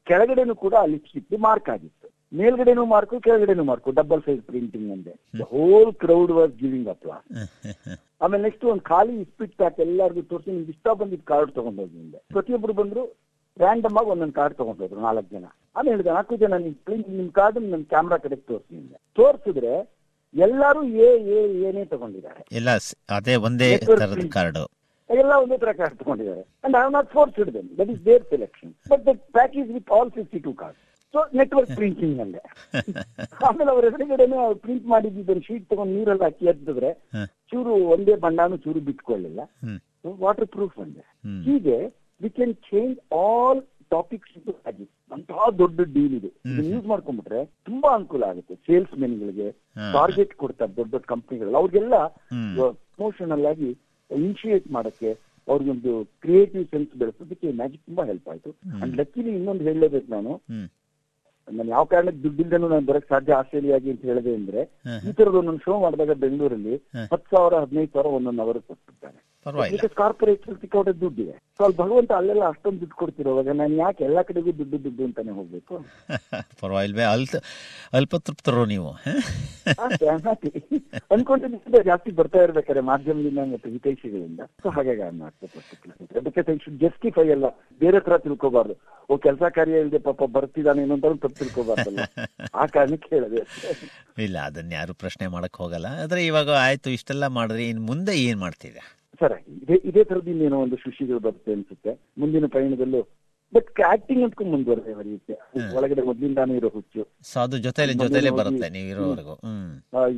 ಕೆಳಗಡೆನೂ ಕೂಡ ಆ ಲಿಪ್ಸ್ಟಿಕ್ ಮಾರ್ಕ್ ಆಗಿತ್ತು. ಮೇಲ್ಗಡೆನೂ ಮಾರ್ಕು ಕೆಳಗಡೆನೂ ಮಾರ್ಕು ಡಬಲ್ ಸೈಡ್ ಪ್ರಿಂಟಿಂಗ್ ಅಂದೆ. Whole crowd was giving applause ಆಮೇಲೆ ನೆಕ್ಸ್ಟ್ ಒಂದು ಖಾಲಿ ಸ್ಪಿಟ್ ಪ್ಯಾಕ್ ಎಲ್ಲರಿಗೂ ತೋರಿಸಿ ನಿಮ್ಗೆ ಇಷ್ಟ ಬಂದಿದ್ದು ಕಾರ್ಡ್ ತಗೊಂಡೋಗಿ ಪ್ರತಿಯೊಬ್ರು ಬಂದ್ರು ರ್ಯಾಂಡಮ್ ಆಗಿ ಒಂದೊಂದು ಕಾರ್ಡ್ ತಗೊಂಡೋದ್ರು ನಾಲ್ಕು ಜನ. ಆಮೇಲೆ ಹೇಳಿದೆ ನಾಲ್ಕು ಜನ ನಿಮ್ ನಿಮ್ ಕಾರ್ಡ್ ನನ್ ಕ್ಯಾಮ್ರಾ ಕಡೆ ತೋರಿಸಿ ತೋರಿಸಿದ್ರೆ ಎಲ್ಲರೂ ಏ ಏ ಏನೇ ತಗೊಂಡಿದ್ದಾರೆ. ಇಲ್ಲ ಅದೇ ಒಂದೇ ತರದ ಕಾರ್ಡ್ ಎಲ್ಲ ಒಂದೇ ತರ ಕಾರ್ಡ್ ತಗೊಂಡಿದ್ದಾರೆ. And I not forced them that is their selection but the package with all fifty two card so network printing ಅಲ್ಲೇ ಆಮೇಲೆ ಅವ್ರ ಎದುರುಗಡೆನೆ ಪ್ರಿಂಟ್ ಮಾಡಿದ್ದು ಶೀಟ್ ತಗೊಂಡು ನೀರಲ್ಲಿ ಹಾಕಿ ಎದ್ದಿದ್ರೆ ಚೂರು ಒಂದೇ ಬಣ್ಣನೂ ಚೂರು ಬಿಟ್ಕೊಳ್ಳಿಲ್ಲ. ವಾಟರ್ ಪ್ರೂಫ್ ಅಂದೆ ಹ್ಮ್. ಹೀಗೆ we can change all topics ಅಂತಹ ದೊಡ್ಡ ಡೀಲ್ ಇದೆ. ಯೂಸ್ ಮಾಡ್ಕೊಂಡ್ಬಿಟ್ರೆ ತುಂಬಾ ಅನುಕೂಲ ಆಗುತ್ತೆ. ಸೇಲ್ಸ್ ಮೆನ್ ಗಳಿಗೆ ಟಾರ್ಗೆಟ್ ಕೊಡ್ತಾರೆ ದೊಡ್ಡ ದೊಡ್ಡ ಕಂಪ್ನಿಗಳು ಅವ್ರಿಗೆಲ್ಲ. ಪ್ರಮೋಷನಲ್ ಆಗಿ ಇನಿಶಿಯೇಟ್ ಮಾಡಕ್ಕೆ ಅವ್ರಿಗೊಂದು ಕ್ರಿಯೇಟಿವ್ ಸೆನ್ಸ್ ಬೆಳೆಸೋದಕ್ಕೆ ಮ್ಯಾಜಿಕ್ ತುಂಬಾ ಹೆಲ್ಪ್ ಆಯ್ತು. ಅಂಡ್ ಲಕ್ಕಿಲಿ ಇನ್ನೊಂದು ಹೇಳಲೇಬೇಕು ನಾನು. ನಾನು ಯಾವ ಕಾರಣಕ್ಕೆ ದುಡ್ಡಿಲ್ದೇನು ನಾನು ಬರಕ್ ಸಾಧ್ಯ ಆಸ್ಟ್ರೇಲಿಯಾಗಿ ಅಂತ ಹೇಳಿದೆ ಅಂದ್ರೆ. ಈ ತರದ ಒಂದೊಂದು ಶೋ ಮಾಡಿದಾಗ ಬೆಂಗಳೂರಲ್ಲಿ. ಹತ್ತು ಸಾವಿರ ಹದಿನೈದು ಸಾವಿರ ಒಂದೊಂದು ಅವರ್ ಕೊಟ್ಬಿಡ್ತಾರೆ ಪರವಾಗಿಲ್ಲ. ಕಾರ್ಪೊರೇಟ್ ಸಿಕ್ಕೋಟ ದುಡ್ಡಿದೆ. ಸೊ ಅಲ್ಲಿ ಭಗವಂತ ಅಲ್ಲೆಲ್ಲ ಅಷ್ಟೊಂದು ದುಡ್ಡು ಕೊಡ್ತಿರೋವಾಗ ನಾನು ಯಾಕೆ ಎಲ್ಲಾ ಕಡೆಗೂ ದುಡ್ಡು ದುಡ್ಡು ಅಂತಾನೆ ಹೋಗ್ಬೇಕು? ಪರವಾಗಿಲ್ವೇ ಅಲ್ಪ ಅಲ್ಪತೃಪ್ತರು ನೀವು? ಅನ್ಕೊಂಡಿದ್ದೆ ಜಾಸ್ತಿ ಬರ್ತಾ ಇರ್ಬೇಕಾದ್ರೆ ಮಾಧ್ಯಮದಿಂದ ಮತ್ತು ಹಿತೈಷಿಗಳಿಂದ. ಸೊ ಹಾಗಾಗಿ ಅದಕ್ಕೆ ಶುಡ್ ಜಸ್ಟಿಫೈ ಎಲ್ಲ. ಬೇರೆ ತರ ತಿಳ್ಕೋಬಾರ್ದು. ಓ ಕೆಲಸ ಕಾರ್ಯ ಇಲ್ಲದೆ ಪಾಪ ಬರ್ತಿದ್ದಾನೆ ಏನೋ ಅಂತ ತಪ್ಪು ತಿಳ್ಕೋಬಾರ್ದಲ್ಲ. ಆ ಕಾರಣಕ್ಕೆ ಹೇಳಿದೆ. ಇಲ್ಲ ಅದನ್ನ ಯಾರು ಪ್ರಶ್ನೆ ಮಾಡಕ್ ಹೋಗಲ್ಲ. ಆದ್ರೆ ಇವಾಗ ಆಯ್ತು ಇಷ್ಟೆಲ್ಲ ಮಾಡಿದ್ರಿ ಇನ್ ಮುಂದೆ ಏನ್ ಮಾಡ್ತೀರಾ? ಸರ್ ಇದೇ ಇದೇ ತರದ ಇನ್ನೇನೋ ಒಂದು ಶುಷಿಗಳು ಬರುತ್ತೆ ಅನ್ಸುತ್ತೆ. ಮುಂದಿನ ಪಯಣದಲ್ಲೂ ಬಟ್ ಆಕ್ಟಿಂಗ್ ಮುಂದುವರೆದೇ ಬರೆಯುತ್ತೆ ಒಳಗಡೆ ಮೊದ್ಲಿಂದಾನೇ ಇರೋ ಹುಚ್ಚು. ಜೊತೆಲಿ ಬರುತ್ತೆ ನೀವು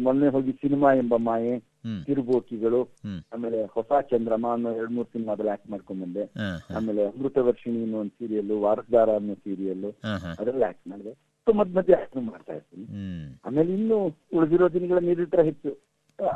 ಮೊನ್ನೆ ಹೋಗಿ ಸಿನಿಮಾ ಎಂಬ ಮಾಯೆ ತಿರುಬೋಕಿಗಳು ಆಮೇಲೆ ಹೊಸ ಚಂದ್ರಮ ಅನ್ನೋ ಎರಡ್ ಮೂರ್ ಸಿನಿಮಾದಲ್ಲಿ ಆಕ್ಟ್ ಮಾಡ್ಕೊಂಡ್ ಬಂದೆ. ಆಮೇಲೆ ಅಮೃತ ವರ್ಷಿಣಿ ಅನ್ನೋ ಒಂದು ಸೀರಿಯಲ್ ವಾರಸ್ದಾರ ಅನ್ನೋ ಸೀರಿಯಲ್. ಅದರಲ್ಲಿ ಆಕ್ಟ್ ಮಾಡಿದೆ. ಸೊ ಮಧ್ಯ ಮಧ್ಯೆ ಆಕ್ಟ್ ಮಾಡ್ತಾ ಇರ್ತೀನಿ. ಆಮೇಲೆ ಇನ್ನು ಉಳಿದಿರೋ ದಿನಗಳ ನೀರಿಟ್ರೆ ಹೆಚ್ಚು.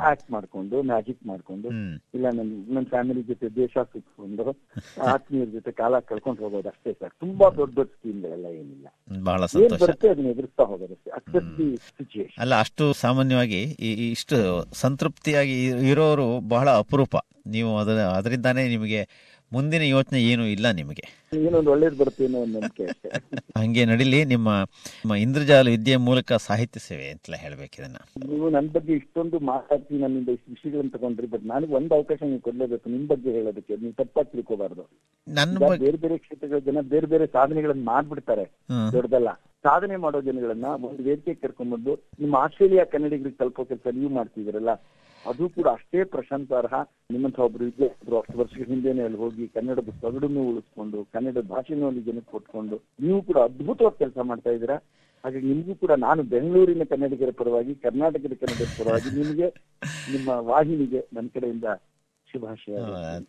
ಆಕ್ಟ್ ಮಾಡ್ಕೊಂಡು ಮ್ಯಾಜಿಕ್ ಮಾಡ್ಕೊಂಡು ಇಲ್ಲ ನನ್ ನನ್ನ ಫ್ಯಾಮಿಲಿ ಜೊತೆ ದೇಶ ಸುತ್ಕೊಂಡು ಆತ್ಮೀಯರ ಜೊತೆ ಕಾಲ ಕಳ್ಕೊಂಡು ಹೋಗೋದು ಅಷ್ಟೇ ಸರ್. ತುಂಬಾ ದೊಡ್ಡ ದೊಡ್ಡ ಸ್ಕೀಮ್ಗಳೆಲ್ಲ ಏನಿಲ್ಲ. ಬಹಳ ಏನ್ ಸಂತೋಷ. ಬರುತ್ತೆ ಅದನ್ನ ಎದುರಿಸ್ತಾ ಹೋಗೋದಷ್ಟೇ ಅಕ್ಸೆಪ್ಟ್ ದಿ ಸಿಚುಯೇಷನ್ ಅಲ್ಲ ಅಷ್ಟು ಸಾಮಾನ್ಯವಾಗಿ ಈ- ಈ ಇಷ್ಟು ಸಂತೃಪ್ತಿಯಾಗಿ ಇರೋರು ಬಹಳ ಅಪರೂಪ. ನೀವು ಅದ ಅದರಿಂದಾನೇ ನಿಮಗೆ ಮುಂದಿನ ಯೋಚನೆ ಏನು ಇಲ್ಲ ನಿಮಗೆ. ಒಳ್ಳೇದು ಬರುತ್ತೆ ಹಂಗೆ ನಡಿಲಿ ನಿಮ್ಮ ನಿಮ್ಮ ಇಂದ್ರಜಾಲ ವಿದ್ಯೆ ಮೂಲಕ ಸಾಹಿತ್ಯ ಸೇವೆ ಅಂತಲೇ ಹೇಳ್ಬೇಕು ಇದನ್ನ. ನೀವು ನನ್ನ ಬಗ್ಗೆ ಇಷ್ಟೊಂದು ಮಾತಾಡ್ತೀನಿ ನನ್ನಿಂದ ಇಷ್ಟು ವಿಷಯಗಳನ್ನ ತಗೊಂಡ್ರಿ ಬಟ್ ನನಗೆ ಒಂದು ಅವಕಾಶ ನೀವು ಕೊಡ್ಲೇಬೇಕು ನಿಮ್ ಬಗ್ಗೆ ಹೇಳೋದಕ್ಕೆ ನೀವು ತಪ್ಪಾಗಿ ತಿಳ್ಕೋಬಾರ್ದು. ನನ್ನ ಬೇರೆ ಬೇರೆ ಕ್ಷೇತ್ರಗಳ ಜನ ಬೇರೆ ಬೇರೆ ಸಾಧನೆಗಳನ್ನ ಮಾಡ್ಬಿಡ್ತಾರೆ. ದೊಡ್ಡದಲ್ಲ. ಸಾಧನೆ ಮಾಡೋ ಜನಗಳನ್ನ ಒಂದು ವೇದಿಕೆ ಕರ್ಕೊಂಡ್ಬಂದು ನಿಮ್ಮ ಆಸ್ಟ್ರೇಲಿಯಾ ಕನ್ನಡಿಗರಿಗೆ ತಲುಪೋ ಕೆಲಸ ನೀವು ಮಾಡ್ತಿದ್ದೀರಲ್ಲ ಅದು ಕೂಡ ಅಷ್ಟೇ ಪ್ರಶಾಂತಾರ್ಹ ನಿಮ್ಮಂತ ಒಬ್ರು ವಿದ್ಯಾರ್ಥಿಗಳು ಅಷ್ಟು ವರ್ಷಗಳ ಹಿಂದೆನೆ ಅಲ್ಲಿ ಹೋಗಿ ಕನ್ನಡದ ತಗಡನ್ನು ಉಳಿಸ್ಕೊಂಡು, ಕನ್ನಡ ಭಾಷೆನೂ ಅಲ್ಲಿ ಜನಕ್ಕೆ ಕೊಟ್ಕೊಂಡು, ನೀವು ಕೂಡ ಅದ್ಭುತವಾಗಿ ಕೆಲಸ ಮಾಡ್ತಾ ಇದ್ದೀರಾ? ಹಾಗೆ ನಿಮಗೂ ಕೂಡ ನಾನು ಬೆಂಗಳೂರಿನ ಕನ್ನಡಿಗರ ಪರವಾಗಿ, ಕರ್ನಾಟಕದ ಕನ್ನಡಿಗರ ಪರವಾಗಿ ನಿಮಗೆ, ನಿಮ್ಮ ವಾಹಿನಿಗೆ ನನ್ನ ಕಡೆಯಿಂದ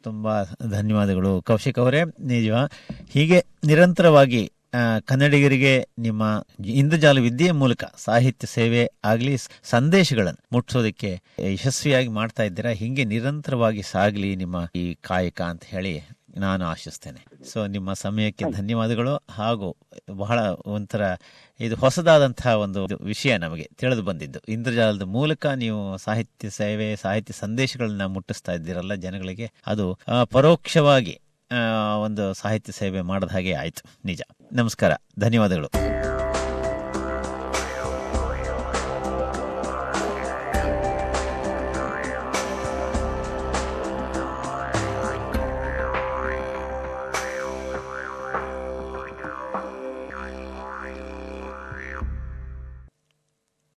ತುಂಬಾ ಧನ್ಯವಾದಗಳು ಕೌಶಿಕ್ ಅವರೇ. ನಿಜ, ಹೀಗೆ ನಿರಂತರವಾಗಿ ಕನ್ನಡಿಗರಿಗೆ ನಿಮ್ಮ ಇಂದ್ರಜಾಲ ವಿದ್ಯೆಯ ಮೂಲಕ ಸಾಹಿತ್ಯ ಸೇವೆ ಆಗಲಿ ಸಂದೇಶಗಳನ್ನು ಮುಟ್ಟಿಸೋದಕ್ಕೆ ಯಶಸ್ವಿಯಾಗಿ ಮಾಡ್ತಾ ಇದ್ದೀರಾ ಹೀಗೆ ನಿರಂತರವಾಗಿ ಸಾಗಲಿ ನಿಮ್ಮ ಈ ಕಾಯಕ ಅಂತ ಹೇಳಿ ನಾನು ಆಶಿಸ್ತೇನೆ. ಸೊ ನಿಮ್ಮ ಸಮಯಕ್ಕೆ ಧನ್ಯವಾದಗಳು ಹಾಗೂ ಬಹಳ ಒಂಥರ ಇದು ಹೊಸದಾದಂತಹ ಒಂದು ವಿಷಯ ನಮಗೆ ತಿಳಿದು ಬಂದಿದ್ದು. ಇಂದ್ರಜಾಲದ ಮೂಲಕ ನೀವು ಸಾಹಿತ್ಯ ಸೇವೆ ಸಾಹಿತ್ಯ ಸಂದೇಶಗಳನ್ನ ಮುಟ್ಟಿಸ್ತಾ ಇದ್ದೀರಲ್ಲ ಜನಗಳಿಗೆ ಅದು ಪರೋಕ್ಷವಾಗಿ ಒಂದು ಸಾಹಿತ್ಯ ಸೇವೆ ಮಾಡಿದ ಹಾಗೆ ಆಯಿತು. ನಿಜ. ನಮಸ್ಕಾರ. ಧನ್ಯವಾದಗಳು.